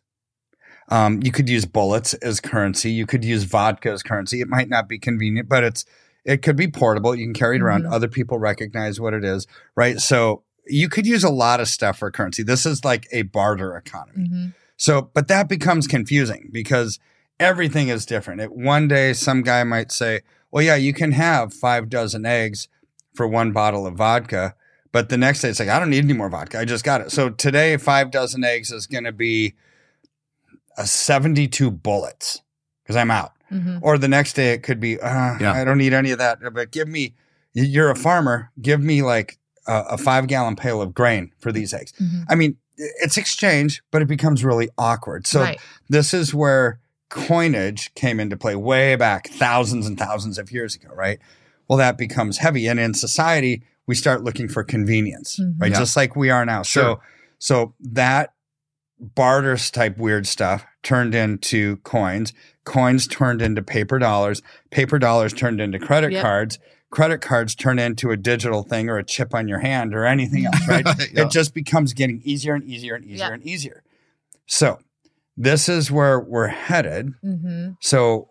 Um, you could use bullets as currency. You could use vodka as currency. It might not be convenient, but it's it could be portable. You can carry it around. Mhm. Other people recognize what it is, right? So you could use a lot of stuff for currency. This is like a barter economy. Mhm. So, but that becomes confusing because everything is different. It, one day, some guy might say, well, yeah, you can have five dozen eggs for one bottle of vodka. But the next day, it's like, I don't need any more vodka. I just got it. So today, five dozen eggs is going to be a 72 bullets because I'm out. Mhm. Or the next day, it could be, uh, Yeah. I don't need any of that. But give me, you're a farmer, give me like a, a five gallon pail of grain for these eggs. Mhm. I mean, it's exchange, but it becomes really awkward. So right. this is where coinage came into play way back thousands and thousands of years ago, right? Well, that becomes heavy. And in society, we start looking for convenience, Mhm. right? Yeah. Just like we are now. Sure. So, so that barters type weird stuff turned into coins. Coins turned into paper dollars. Paper dollars turned into credit Yep. cards. Credit cards turn into a digital thing or a chip on your hand or anything else, right? Yeah. It just becomes getting easier and easier and easier Yeah. and easier. So this is where we're headed. hmm So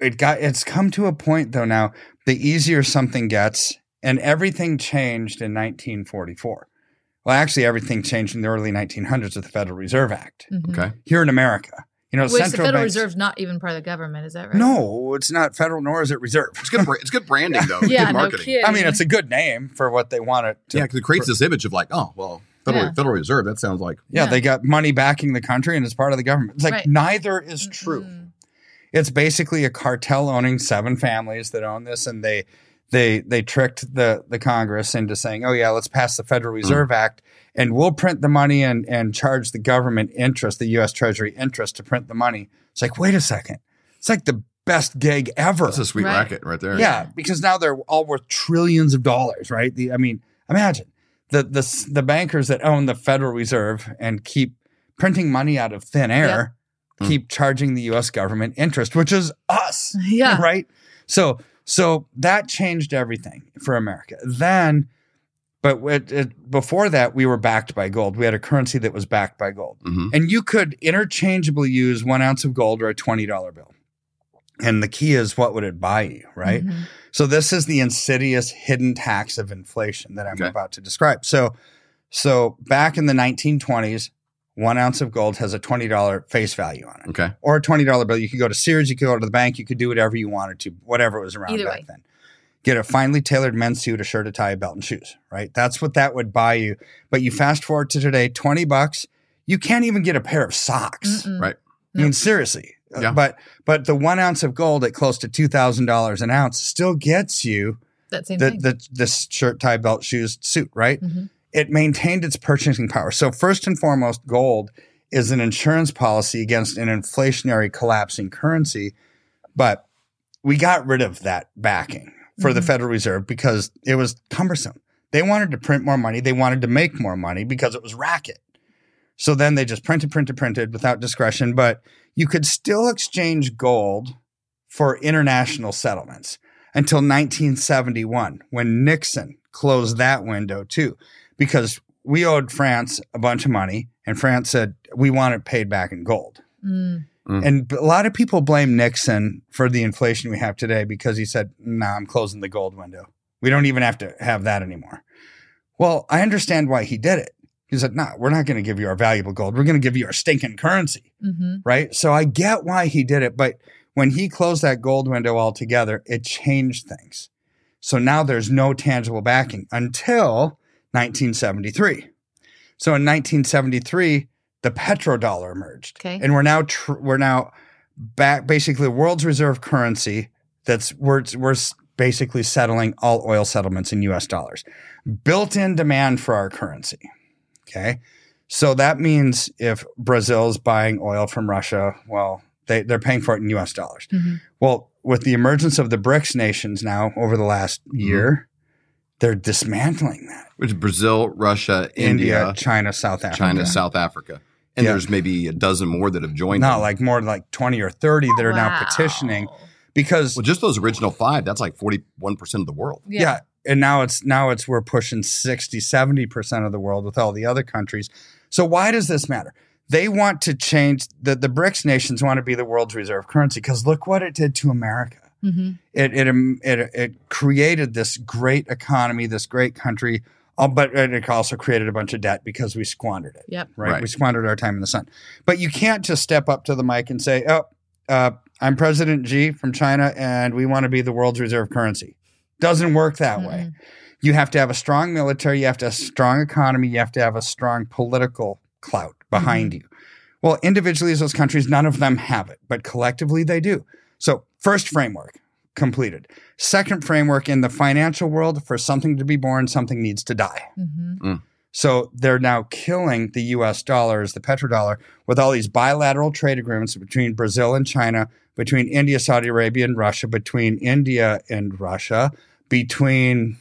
it got it's come to a point though now the easier something gets and everything changed in 1944. Well, actually everything changed in the early 1900s with the Federal Reserve Act Okay. here in America. You know, Which the Federal banks- Reserve's not even part of the government, is that right? No, it's not federal nor is it reserve. It's good. It's good branding though. Yeah, good no marketing. kidding. I mean, it's a good name for what they want it to Yeah, because it creates this image of like, oh, well, Federal, Yeah. Federal Reserve. That sounds like Yeah, Yeah. they got money backing the country and it's part of the government. It's like Right. neither is true. Mm-mm. It's basically a cartel owning seven families that own this, and they they they tricked the the Congress into saying, "Oh yeah, let's pass the Federal hmm. Reserve Act, and we'll print the money and and charge the government interest, the U.S. Treasury interest to print the money." It's like, wait a second, it's like the best gig ever. that's a sweet Right. racket right there. Yeah, because now they're all worth trillions of dollars, right? The, I mean, imagine the the the bankers that own the Federal Reserve and keep printing money out of thin air, Yeah. keep charging the U.S. government interest, which is us, Yeah. right? So so that changed everything for America. Then, but it, it, before that, we were backed by gold. We had a currency that was backed by gold. hmm And you could interchangeably use one ounce of gold or a $20 bill. And the key is what would it buy you, right? Mhm. So this is the insidious hidden tax of inflation that I'm Okay. about to describe. So, so back in the 1920s, one ounce of gold has a $20 face value on it Okay. or a $20 bill. You could go to Sears, you could go to the bank, you could do whatever you wanted to, whatever was around Either back way. then. Get a finely tailored men's suit, a shirt, a tie, a belt, and shoes, right? That's what that would buy you. But you fast forward to today, 20 bucks, you can't even get a pair of socks. Mm-mm. Right. I mean, seriously. Uh, Yeah. But but the one ounce of gold at close to two thousand dollars an ounce still gets you That same the, thing. the this shirt, tie, belt, shoes, suit, right? Mhm. It maintained its purchasing power. So first and foremost, gold is an insurance policy against an inflationary collapsing currency. But we got rid of that backing for the Mhm. Federal Reserve because it was cumbersome. They wanted to print more money. They wanted to make more money because it was racket. So then they just printed, printed, printed without discretion. But you could still exchange gold for international settlements until 1971 when Nixon closed that window too, because we owed France a bunch of money and France said, we want it paid back in gold. Mm. And a lot of people blame Nixon for the inflation we have today because he said, "No, nah, I'm closing the gold window. We don't even have to have that anymore." Well, I understand why he did it. He said, "No, nah, we're not going to give you our valuable gold. We're going to give you our stinking currency." hmm Right? So I get why he did it, but when he closed that gold window altogether, it changed things. So now there's no tangible backing until 1973. So in 1973, the petrodollar emerged. Okay. And we're now tr- we're now back basically the world's reserve currency that's we're we're basically settling all oil settlements in US dollars. Built-in demand for our currency. Okay? So that means if Brazil's buying oil from Russia, well, they, they're paying for it in US dollars. hmm Well, with the emergence of the BRICS nations now over the last year, they're dismantling that. Which is Brazil, Russia, India, China, South Africa. China, South Africa. And Yeah. there's maybe a dozen more that have joined. No, them. like more like 20 or 30 that are now petitioning because well, just those original five, that's like 41% of the world. yeah. And now it's now it's we're pushing 60 70% of the world with all the other countries. So why does this matter? They want to change the the BRICS nations want to be the world's reserve currency because look what it did to America. Mhm. It it um, it, it created this great economy, this great country, uh, but it also created a bunch of debt because we squandered it. Yep. Right? Right. We squandered our time in the sun. But you can't just step up to the mic and say, "Oh, uh, I'm President Xi from China, and we want to be the world's reserve currency." Doesn't work that way. Mm-mm. You have to have a strong military. You have to have a strong economy. You have to have a strong political clout behind mm-hmm. you. Well, individually, as those countries, none of them have it, but collectively they do. So, first framework completed. Second framework in the financial world for something to be born, something needs to die. Mhm. So they're now killing the US dollars, the petrodollar, with all these bilateral trade agreements between Brazil and China, between India, Saudi Arabia, and Russia, between India and Russia, between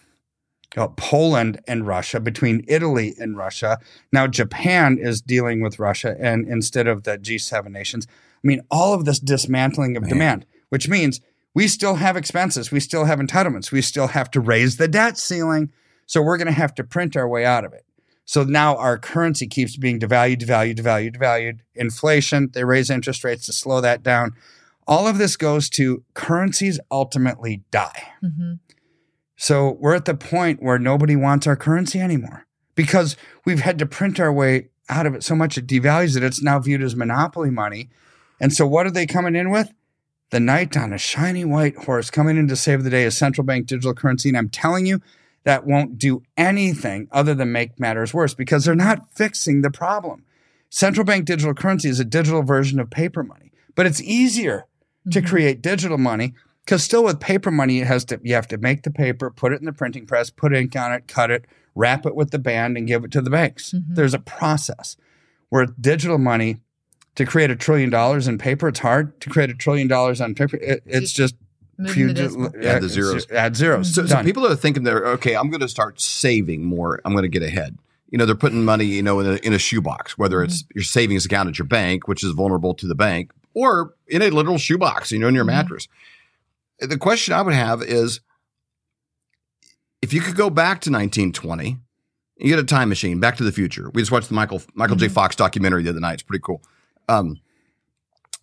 uh, Poland and Russia, between Italy and Russia. Now Japan is dealing with Russia, and instead of the G7 nations, I mean, all of this dismantling of Man. demand, which means we still have expenses, we still have entitlements, we still have to raise the debt ceiling. So we're going to have to print our way out of it. So now our currency keeps being devalued, devalued, devalued, devalued. Inflation, they raise interest rates to slow that down. All of this goes to currencies ultimately die. Mhm. So we're at the point where nobody wants our currency anymore because we've had to print our way out of it so much it devalues it. It's now viewed as monopoly money. And so what are they coming in with? The knight on a shiny white horse coming in to save the day is central bank digital currency. And I'm telling you, that won't do anything other than make matters worse because they're not fixing the problem. Central bank digital currency is a digital version of paper money, but it's easier to Mhm. create digital money because still with paper money it has to you have to make the paper put it in the printing press put ink on it cut it wrap it with the band and give it to the banks Mhm. there's a process where digital money to create a trillion dollars in paper it's hard to create a trillion dollars on paper it, it's just Moving the few- decimal. Add the zeros. add zeros So, so people are thinking they're okay. I'm going to start saving more. I'm going to get ahead. You know, they're putting money, you know, in a, in a shoebox, whether it's your savings account at your bank, which is vulnerable to the bank, or in a literal shoebox, you know, in your Mhm. mattress. The question I would have is, if you could go back to 1920, you get a time machine, Back to the Future. We just watched the Michael Michael J. Mhm. Fox documentary the other night. It's pretty cool. Um,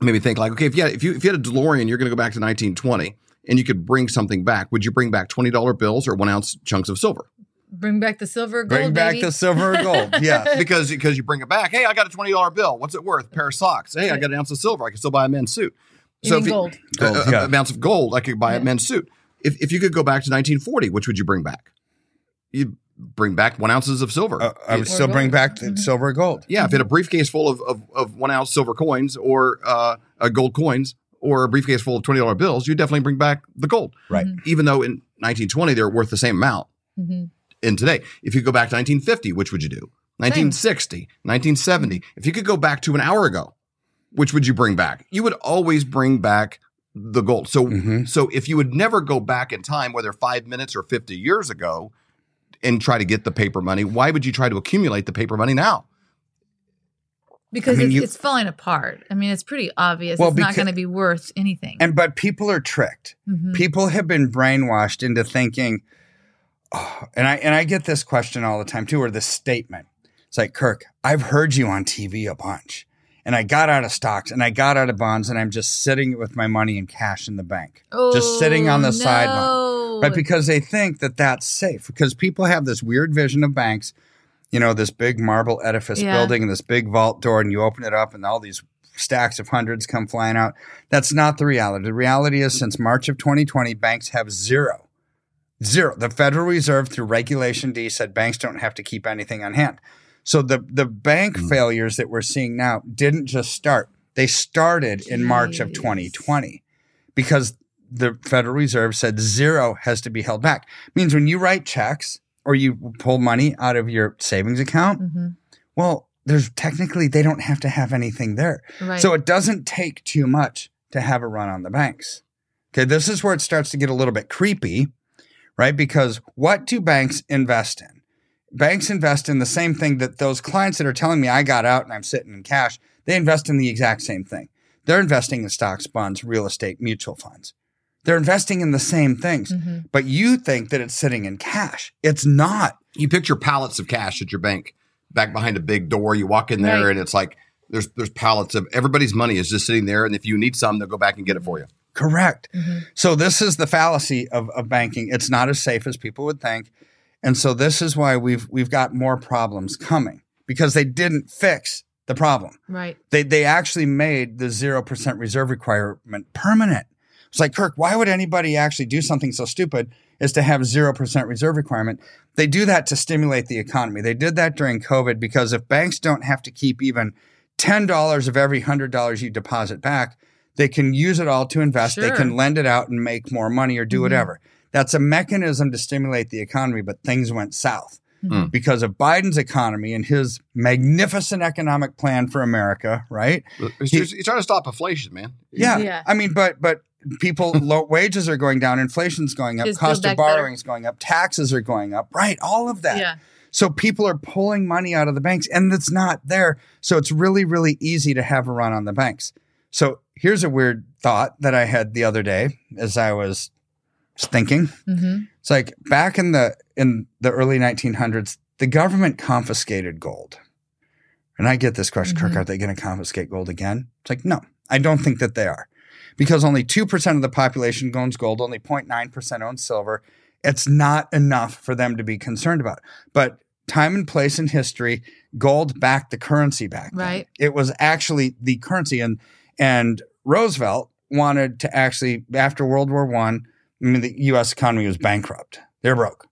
made me think like, okay, if you had, if you if you had a DeLorean, you're going to go back to 1920, and you could bring something back. Would you bring back twenty dollar bills or one ounce chunks of silver? Bring back the silver gold, bring back baby. the silver or gold yeah Because because you bring it back. Hey, I got a twenty dollar bill. What's it worth? A pair of socks. Hey, I got an ounce of silver. I can still buy a men's suit. You mean if you- gold. a- Gold, a, yeah. a ounce of gold, I could buy Yeah. a men's suit. If if you could go back to 1940, which would you bring back? You bring back one ounces of silver. uh, i would Or still bring back the Mhm. silver or gold yeah, if you had a briefcase full of, of, of one ounce silver coins or uh, uh, gold coins or a briefcase full of twenty dollar bills, you'd definitely bring back the gold. Right. Mhm. Even though in 1920 they're worth the same amount Mhm. in today. If you go back to 1950, which would you do? 1960, 1970. If you could go back to an hour ago, which would you bring back? You would always bring back the gold. So Mhm. so if you would never go back in time, whether five minutes or 50 years ago, and try to get the paper money, why would you try to accumulate the paper money now? Because I mean, it's, you- it's falling apart. I mean, it's pretty obvious. Well, it's not going to be worth anything. and but people are tricked Mhm. people have been brainwashed into thinking oh, and i and i get this question all the time too or this statement it's like kirk i've heard you on tv a bunch and i got out of stocks and i got out of bonds and i'm just sitting with my money in cash in the bank. Just sitting on the Oh, sideline. no. right because they think that that's safe because people have this weird vision of banks you know this big marble edifice Yeah. building and this big vault door and you open it up and all these stacks of hundreds come flying out. That's not the reality. The reality is since march of 2020 banks have zero zero. The federal reserve through regulation d said banks don't have to keep anything on hand so the the bank Hmm. failures that we're seeing now didn't just start they started in march of 2020 because the Federal Reserve said zero has to be held back. means when you write checks or you pull money out of your savings account, Mhm. well, there's technically they don't have to have anything there. Right. So it doesn't take too much to have a run on the banks. Okay, this is where it starts to get a little bit creepy, right? Because what do banks invest in? Banks invest in the same thing that those clients that are telling me I got out and I'm sitting in cash, they invest in the exact same thing. They're investing in stocks, bonds, real estate, mutual funds. They're investing in the same things. Mhm. But you think that it's sitting in cash. It's not. You picture pallets of cash at your bank back behind a big door. You walk in there Right. and it's like There's there's pallets of everybody's money is just sitting there, and if you need some, they'll go back and get it for you. Correct. Mm-hmm. So this is the fallacy of, of banking. It's not as safe as people would think. And so this is why we've we've got more problems coming because they didn't fix the problem. Right. They they actually made the zero percent reserve requirement permanent. It's like Kirk, why would anybody actually do something so stupid as to have zero percent reserve requirement? They do that to stimulate the economy. They did that during COVID because if banks don't have to keep even ten dollars of every hundred dollars you deposit back, they can use it all to invest. They can lend it out and make more money or do Mhm. whatever. That's a mechanism to stimulate the economy, but things went south Mhm. because of Biden's economy and his magnificent economic plan for America, right? He's, He- he's trying to stop inflation, man. Yeah. Yeah. I mean, but but people low wages are going down, inflation's going up, Just cost of Back Better. borrowing is going up, taxes are going up, right? All of that. Yeah. So people are pulling money out of the banks and it's not there. So it's really, really easy to have a run on the banks. So here's a weird thought that I had the other day as I was thinking. hmm It's like back in the in the early 1900s, the government confiscated gold. And I get this question, Kirk, Mhm. are they going to confiscate gold again? It's like, no, I don't think that they are. Because only 2% of the population owns gold, only 0.9% owns silver. It's not enough for them to be concerned about. But time and place in history, gold backed the currency back then. Right. It was actually the currency. And and Roosevelt wanted to actually, after World War One, I, mean, the U.S. economy was bankrupt. They're broke.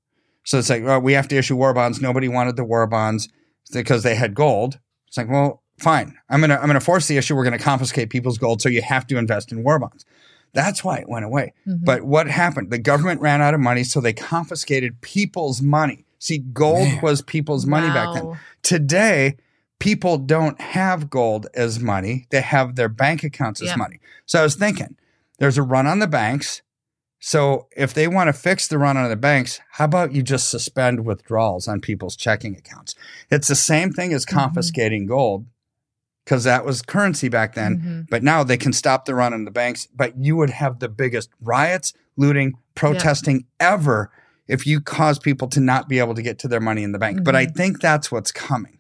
So it's like, well, we have to issue war bonds. Nobody wanted the war bonds because they had gold. It's like, well, fine. I'm gonna I'm gonna force the issue. We're gonna confiscate people's gold, so you have to invest in war bonds. That's why it went away. Mhm. But what happened? The government ran out of money, so they confiscated people's money. See, gold Man. was people's money back then. Today, people don't have gold as money. They have their bank accounts as Yeah. money. So I was thinking, there's a run on the banks. So if they want to fix the run on the banks, how about you just suspend withdrawals on people's checking accounts? It's the same thing as Mm-hmm. confiscating gold because that was currency back then. Mhm. But now they can stop the run on the banks. But you would have the biggest riots, looting, protesting ever if you cause people to not be able to get to their money in the bank. But I Mm-hmm. think that's what's coming.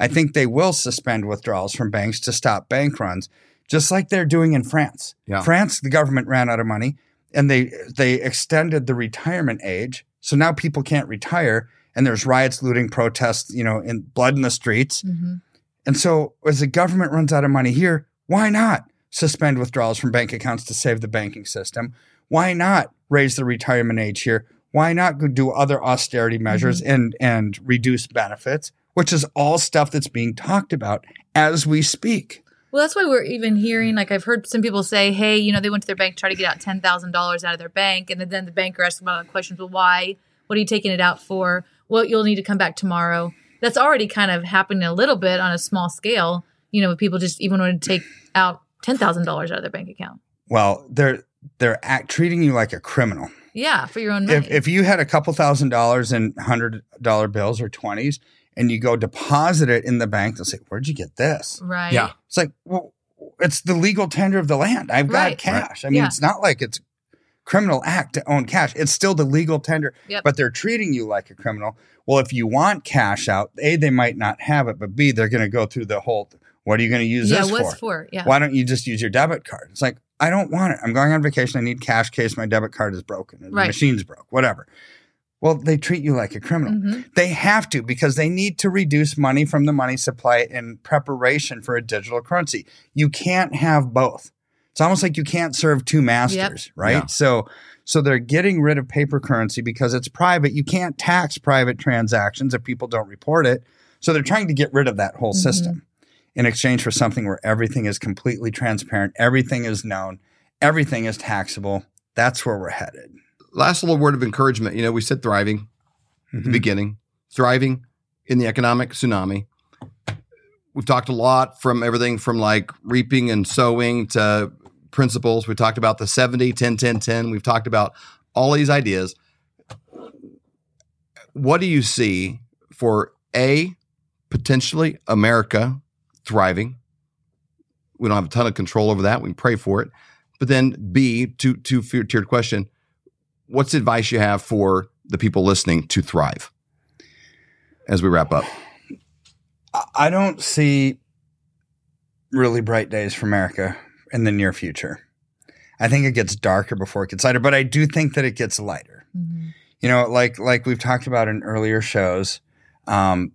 I think they will suspend withdrawals from banks to stop bank runs, just like they're doing in France. Yeah. France, the government ran out of money and they they extended the retirement age. So now people can't retire and there's riots, looting, protests, you know, and blood in the streets. Mhm. And so, as the government runs out of money here, why not suspend withdrawals from bank accounts to save the banking system? Why not raise the retirement age here? Why not do other austerity measures and and reduce benefits, which is all stuff that's being talked about as we speak. Well, that's why we're even hearing, like, I've heard some people say, hey, you know, they went to their bank, to try to get out $10,000 out of their bank. And then the banker asked them about questions. Well, why? What are you taking it out for? Well, you'll need to come back tomorrow. That's already kind of happening a little bit on a small scale, you know, people just even want to take out $10,000 out of their bank account. Well, they're they're act, treating you like a criminal. Yeah, for your own money. If if you had a couple thousand dollars in hundred dollar bills or twenties, and you go deposit it in the bank, they'll say, "Where'd you get this?" right. Yeah. It's like, well, it's the legal tender of the land. I've got Right. cash. I mean, Yeah. it's not like it's criminal act to own cash. It's still the legal tender, Yep. but they're treating you like a criminal. Well, if you want cash out, A, they might not have it, but B, they're going to go through the whole, what are you going to use Yeah, this what's for? for? Yeah. Why don't you just use your debit card? It's like, I don't want it. I'm going on vacation. I need cash case my debit card is broken. or The Right. machine's broke, whatever. Well, they treat you like a criminal. Mhm. They have to because they need to reduce money from the money supply in preparation for a digital currency. You can't have both. It's almost like you can't serve two masters, right? Yeah. So so they're getting rid of paper currency because it's private. You can't tax private transactions if people don't report it. So they're trying to get rid of that whole system in exchange for something where everything is completely transparent, everything is known, everything is taxable. That's where we're headed. Last little word of encouragement. You know, we said thriving at the Mhm. beginning, thriving in the economic tsunami. We've talked a lot from everything from like reaping and sowing to principles. We talked about the 70, 10, 10, 10. We've talked about all these ideas. What do you see for A, potentially America thriving? We don't have a ton of control over that. We can pray for it. But then B, two two tiered question. What's the advice you have for the people listening to thrive as we wrap up? I- I don't see really bright days for America in the near future. I think it gets darker before it gets lighter, but I do think that it gets lighter. Mhm. You know, like like we've talked about in earlier shows, um,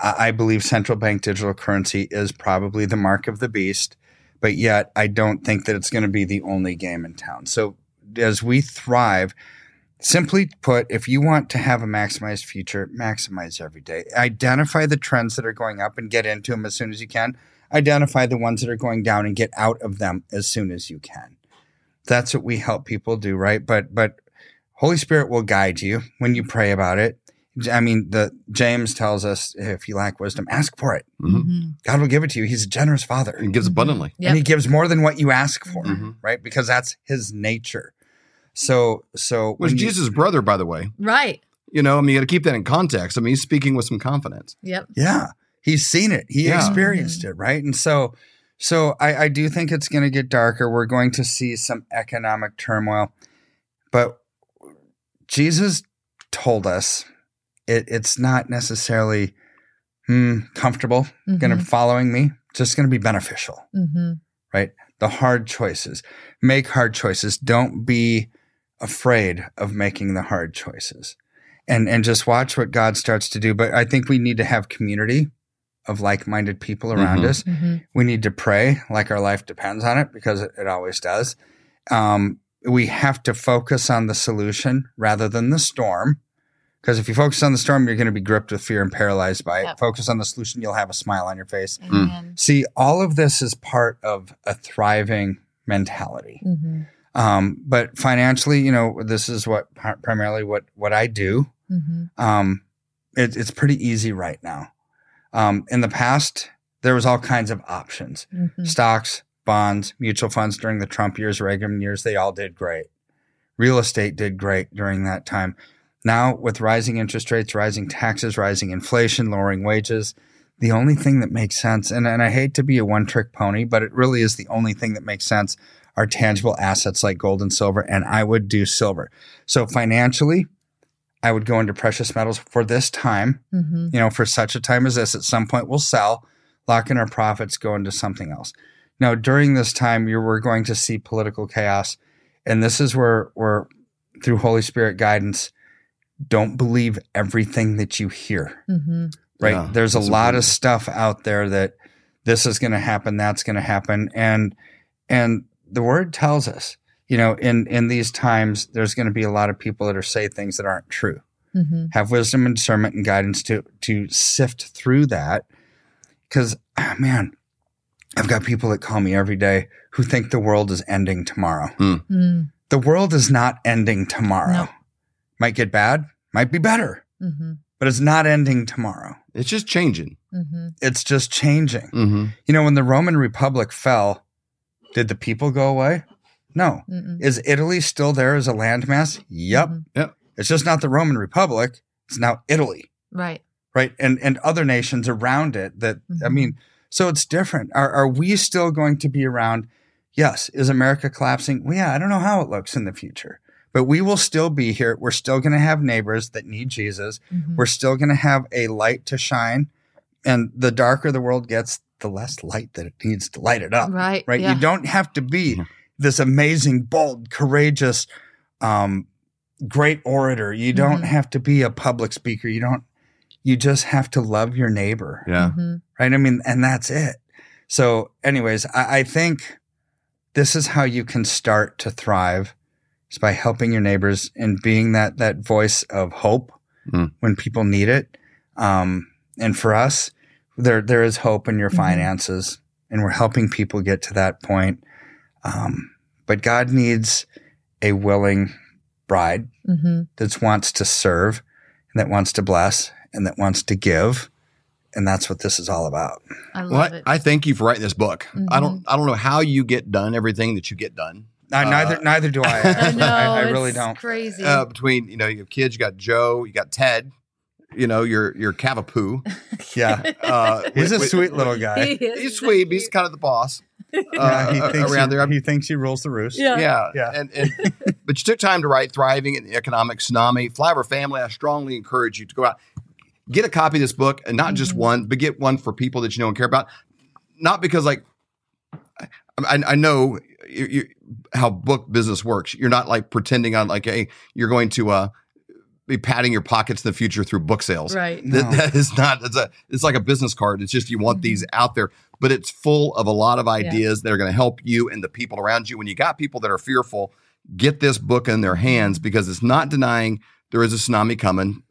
I, I believe central bank digital currency is probably the mark of the beast, but yet I don't think that it's going to be the only game in town. So as we thrive, simply put, if you want to have a maximized future, maximize every day. Identify the trends that are going up and get into them as soon as you can. Identify the ones that are going down and get out of them as soon as you can. That's what we help people do, right? But but Holy Spirit will guide you when you pray about it. I mean, the James tells us if you lack wisdom, ask for it. Mhm. Mhm. God will give it to you. He's a generous father. And gives Mhm. abundantly. Yep. And he gives more than what you ask for, Mhm. right? Because that's his nature. So so Was when you- Jesus' brother, by the way. Right. You know, I mean, you got to keep that in context. I mean, he's speaking with some confidence. Yep. Yeah. He's seen it. He Yeah. experienced it, right? And so so I, I do think it's going to get darker. We're going to see some economic turmoil. But Jesus told us it, it's not necessarily hmm, comfortable going to following me. It's just going to be beneficial, Mhm. right? The hard choices. Make hard choices. Don't be afraid of making the hard choices. And and just watch what God starts to do. But I think we need to have community of like-minded people around Mhm. us. Mhm. We need to pray like our life depends on it because it, it always does. Um, we have to focus on the solution rather than the storm. Because if you focus on the storm, you're going to be gripped with fear and paralyzed by it. Yep. Focus on the solution, you'll have a smile on your face. Amen. See, all of this is part of a thriving mentality. Mhm. Um, but financially, you know, this is what primarily what what I do. Mhm. Um, it, it's pretty easy right now. Um, in the past, there was all kinds of options: Mhm. stocks, bonds, mutual funds. During the Trump years, Reagan years, they all did great. Real estate did great during that time. Now, with rising interest rates, rising taxes, rising inflation, lowering wages, the only thing that makes sense, and, and I hate to be a one trick pony, but it really is the only thing that makes sense, are tangible assets like gold and silver. And I would do silver. So financially, I would go into precious metals for this time, Mhm. you know, for such a time as this. At some point, we'll sell, lock in our profits, go into something else. Now, during this time, you're, we're going to see political chaos. And this is where, where through Holy Spirit guidance, don't believe everything that you hear Mhm. right? Yeah, There's a that's lot of stuff out there that this is going to happen, that's going to happen, and and the word tells us, you know, in in these times, there's going to be a lot of people that are say things that aren't true. Mhm. Have wisdom and discernment and guidance to to sift through that, because man, I've got people that call me every day who think the world is ending tomorrow. Mm. The world is not ending tomorrow. No. Might get bad, might be better, Mhm. but it's not ending tomorrow. It's just changing. Mhm. It's just changing. Mm-hmm. You know, when the Roman Republic fell, did the people go away? No. Mm-mm. Is Italy still there as a landmass? Yep. Mhm. It's just not the Roman Republic. It's now Italy, Right. right? And and other nations around it that I Mhm. mean, so it's different. Are are we still going to be around? Yes. Is America collapsing? Well, yeah, I don't know how it looks in the future. But we will still be here. We're still going to have neighbors that need Jesus. Mhm. We're still going to have a light to shine. And the darker the world gets, the less light that it needs to light it up. Right. right? Yeah. You don't have to be Mhm. this amazing, bold, courageous, um, great orator. You don't Mhm. have to be a public speaker. You don't. You just have to love your neighbor, Yeah. Mhm. right? I mean, and that's it. So, anyways, I, I think this is how you can start to thrive, is by helping your neighbors and being that that voice of hope Mm. when people need it. Um, and for us, there there is hope in your Mhm. finances, and we're helping people get to that point. Um, but God needs a willing bride Mhm. that wants to serve, and that wants to bless, and that wants to give, and that's what this is all about. I love Well, it. I, I thank you for writing this book. I Mhm. don't. I don't know how you get done everything that you get done. Uh, Uh, neither neither do I. I actually. know. I, I really it's don't. Crazy. Uh, between you know, you have kids. You got Joe. You got Ted. You know, your your Cavapoo. Yeah, Uh, he's a sweet with- little guy. He. He's sweet. but He's kind of the boss. Uh, yeah, he thinks around he, there. he thinks he rules the roost. Yeah. Yeah, Yeah. And, and but you took time to write "Thriving in the Economic Tsunami." Flyover family, I strongly encourage you to go out, get a copy of this book, and not just Mhm. one, but get one for people that you know and care about. Not because like I, I know you, you, how book business works. You're not like pretending on like, hey, you're going to uh, be padding your pockets in the future through book sales. Right. That, that is not. It's a. It's like a business card. It's just you want these out there, but it's full of a lot of ideas that are going to help you and the people around you. When you got people that are fearful, get this book in their hands because it's not denying there is a tsunami coming.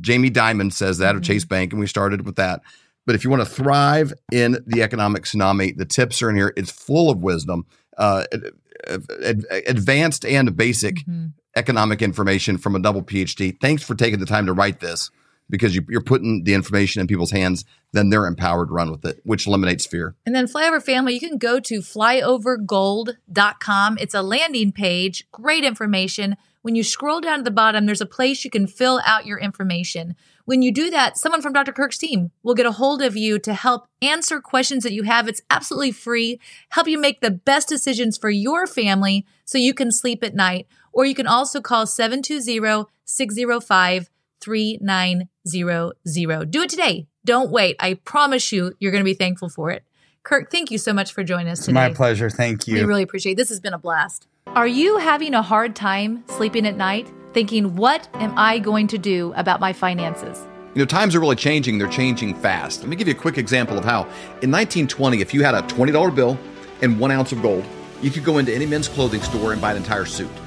Jamie Dimon says that of Chase Bank, and we started with that. But if you want to thrive in the economic tsunami, the tips are in here. It's full of wisdom, uh, ad- ad- advanced and basic Mhm. Economic information from a double PhD. Thanks for taking the time to write this because you, you're putting the information in people's hands. Then they're empowered to run with it, which eliminates fear. And then Flyover Family, you can go to flyovergold.com. It's a landing page, great information. When you scroll down to the bottom, there's a place you can fill out your information. When you do that, someone from Dr. Kirk's team will get a hold of you to help answer questions that you have. It's absolutely free, help you make the best decisions for your family so you can sleep at night. Or you can also call 720 605 3900. Do it today. Don't wait. I promise you, you're going to be thankful for it. Kirk, thank you so much for joining us It's today. my pleasure. Thank you. We you. really appreciate it. This has been a blast. Are you having a hard time sleeping at night, thinking, what am I going to do about my finances? You know, times are really changing. They're changing fast. Let me give you a quick example of how in 1920, if you had a $20 bill and one ounce of gold, you could go into any men's clothing store and buy an entire suit.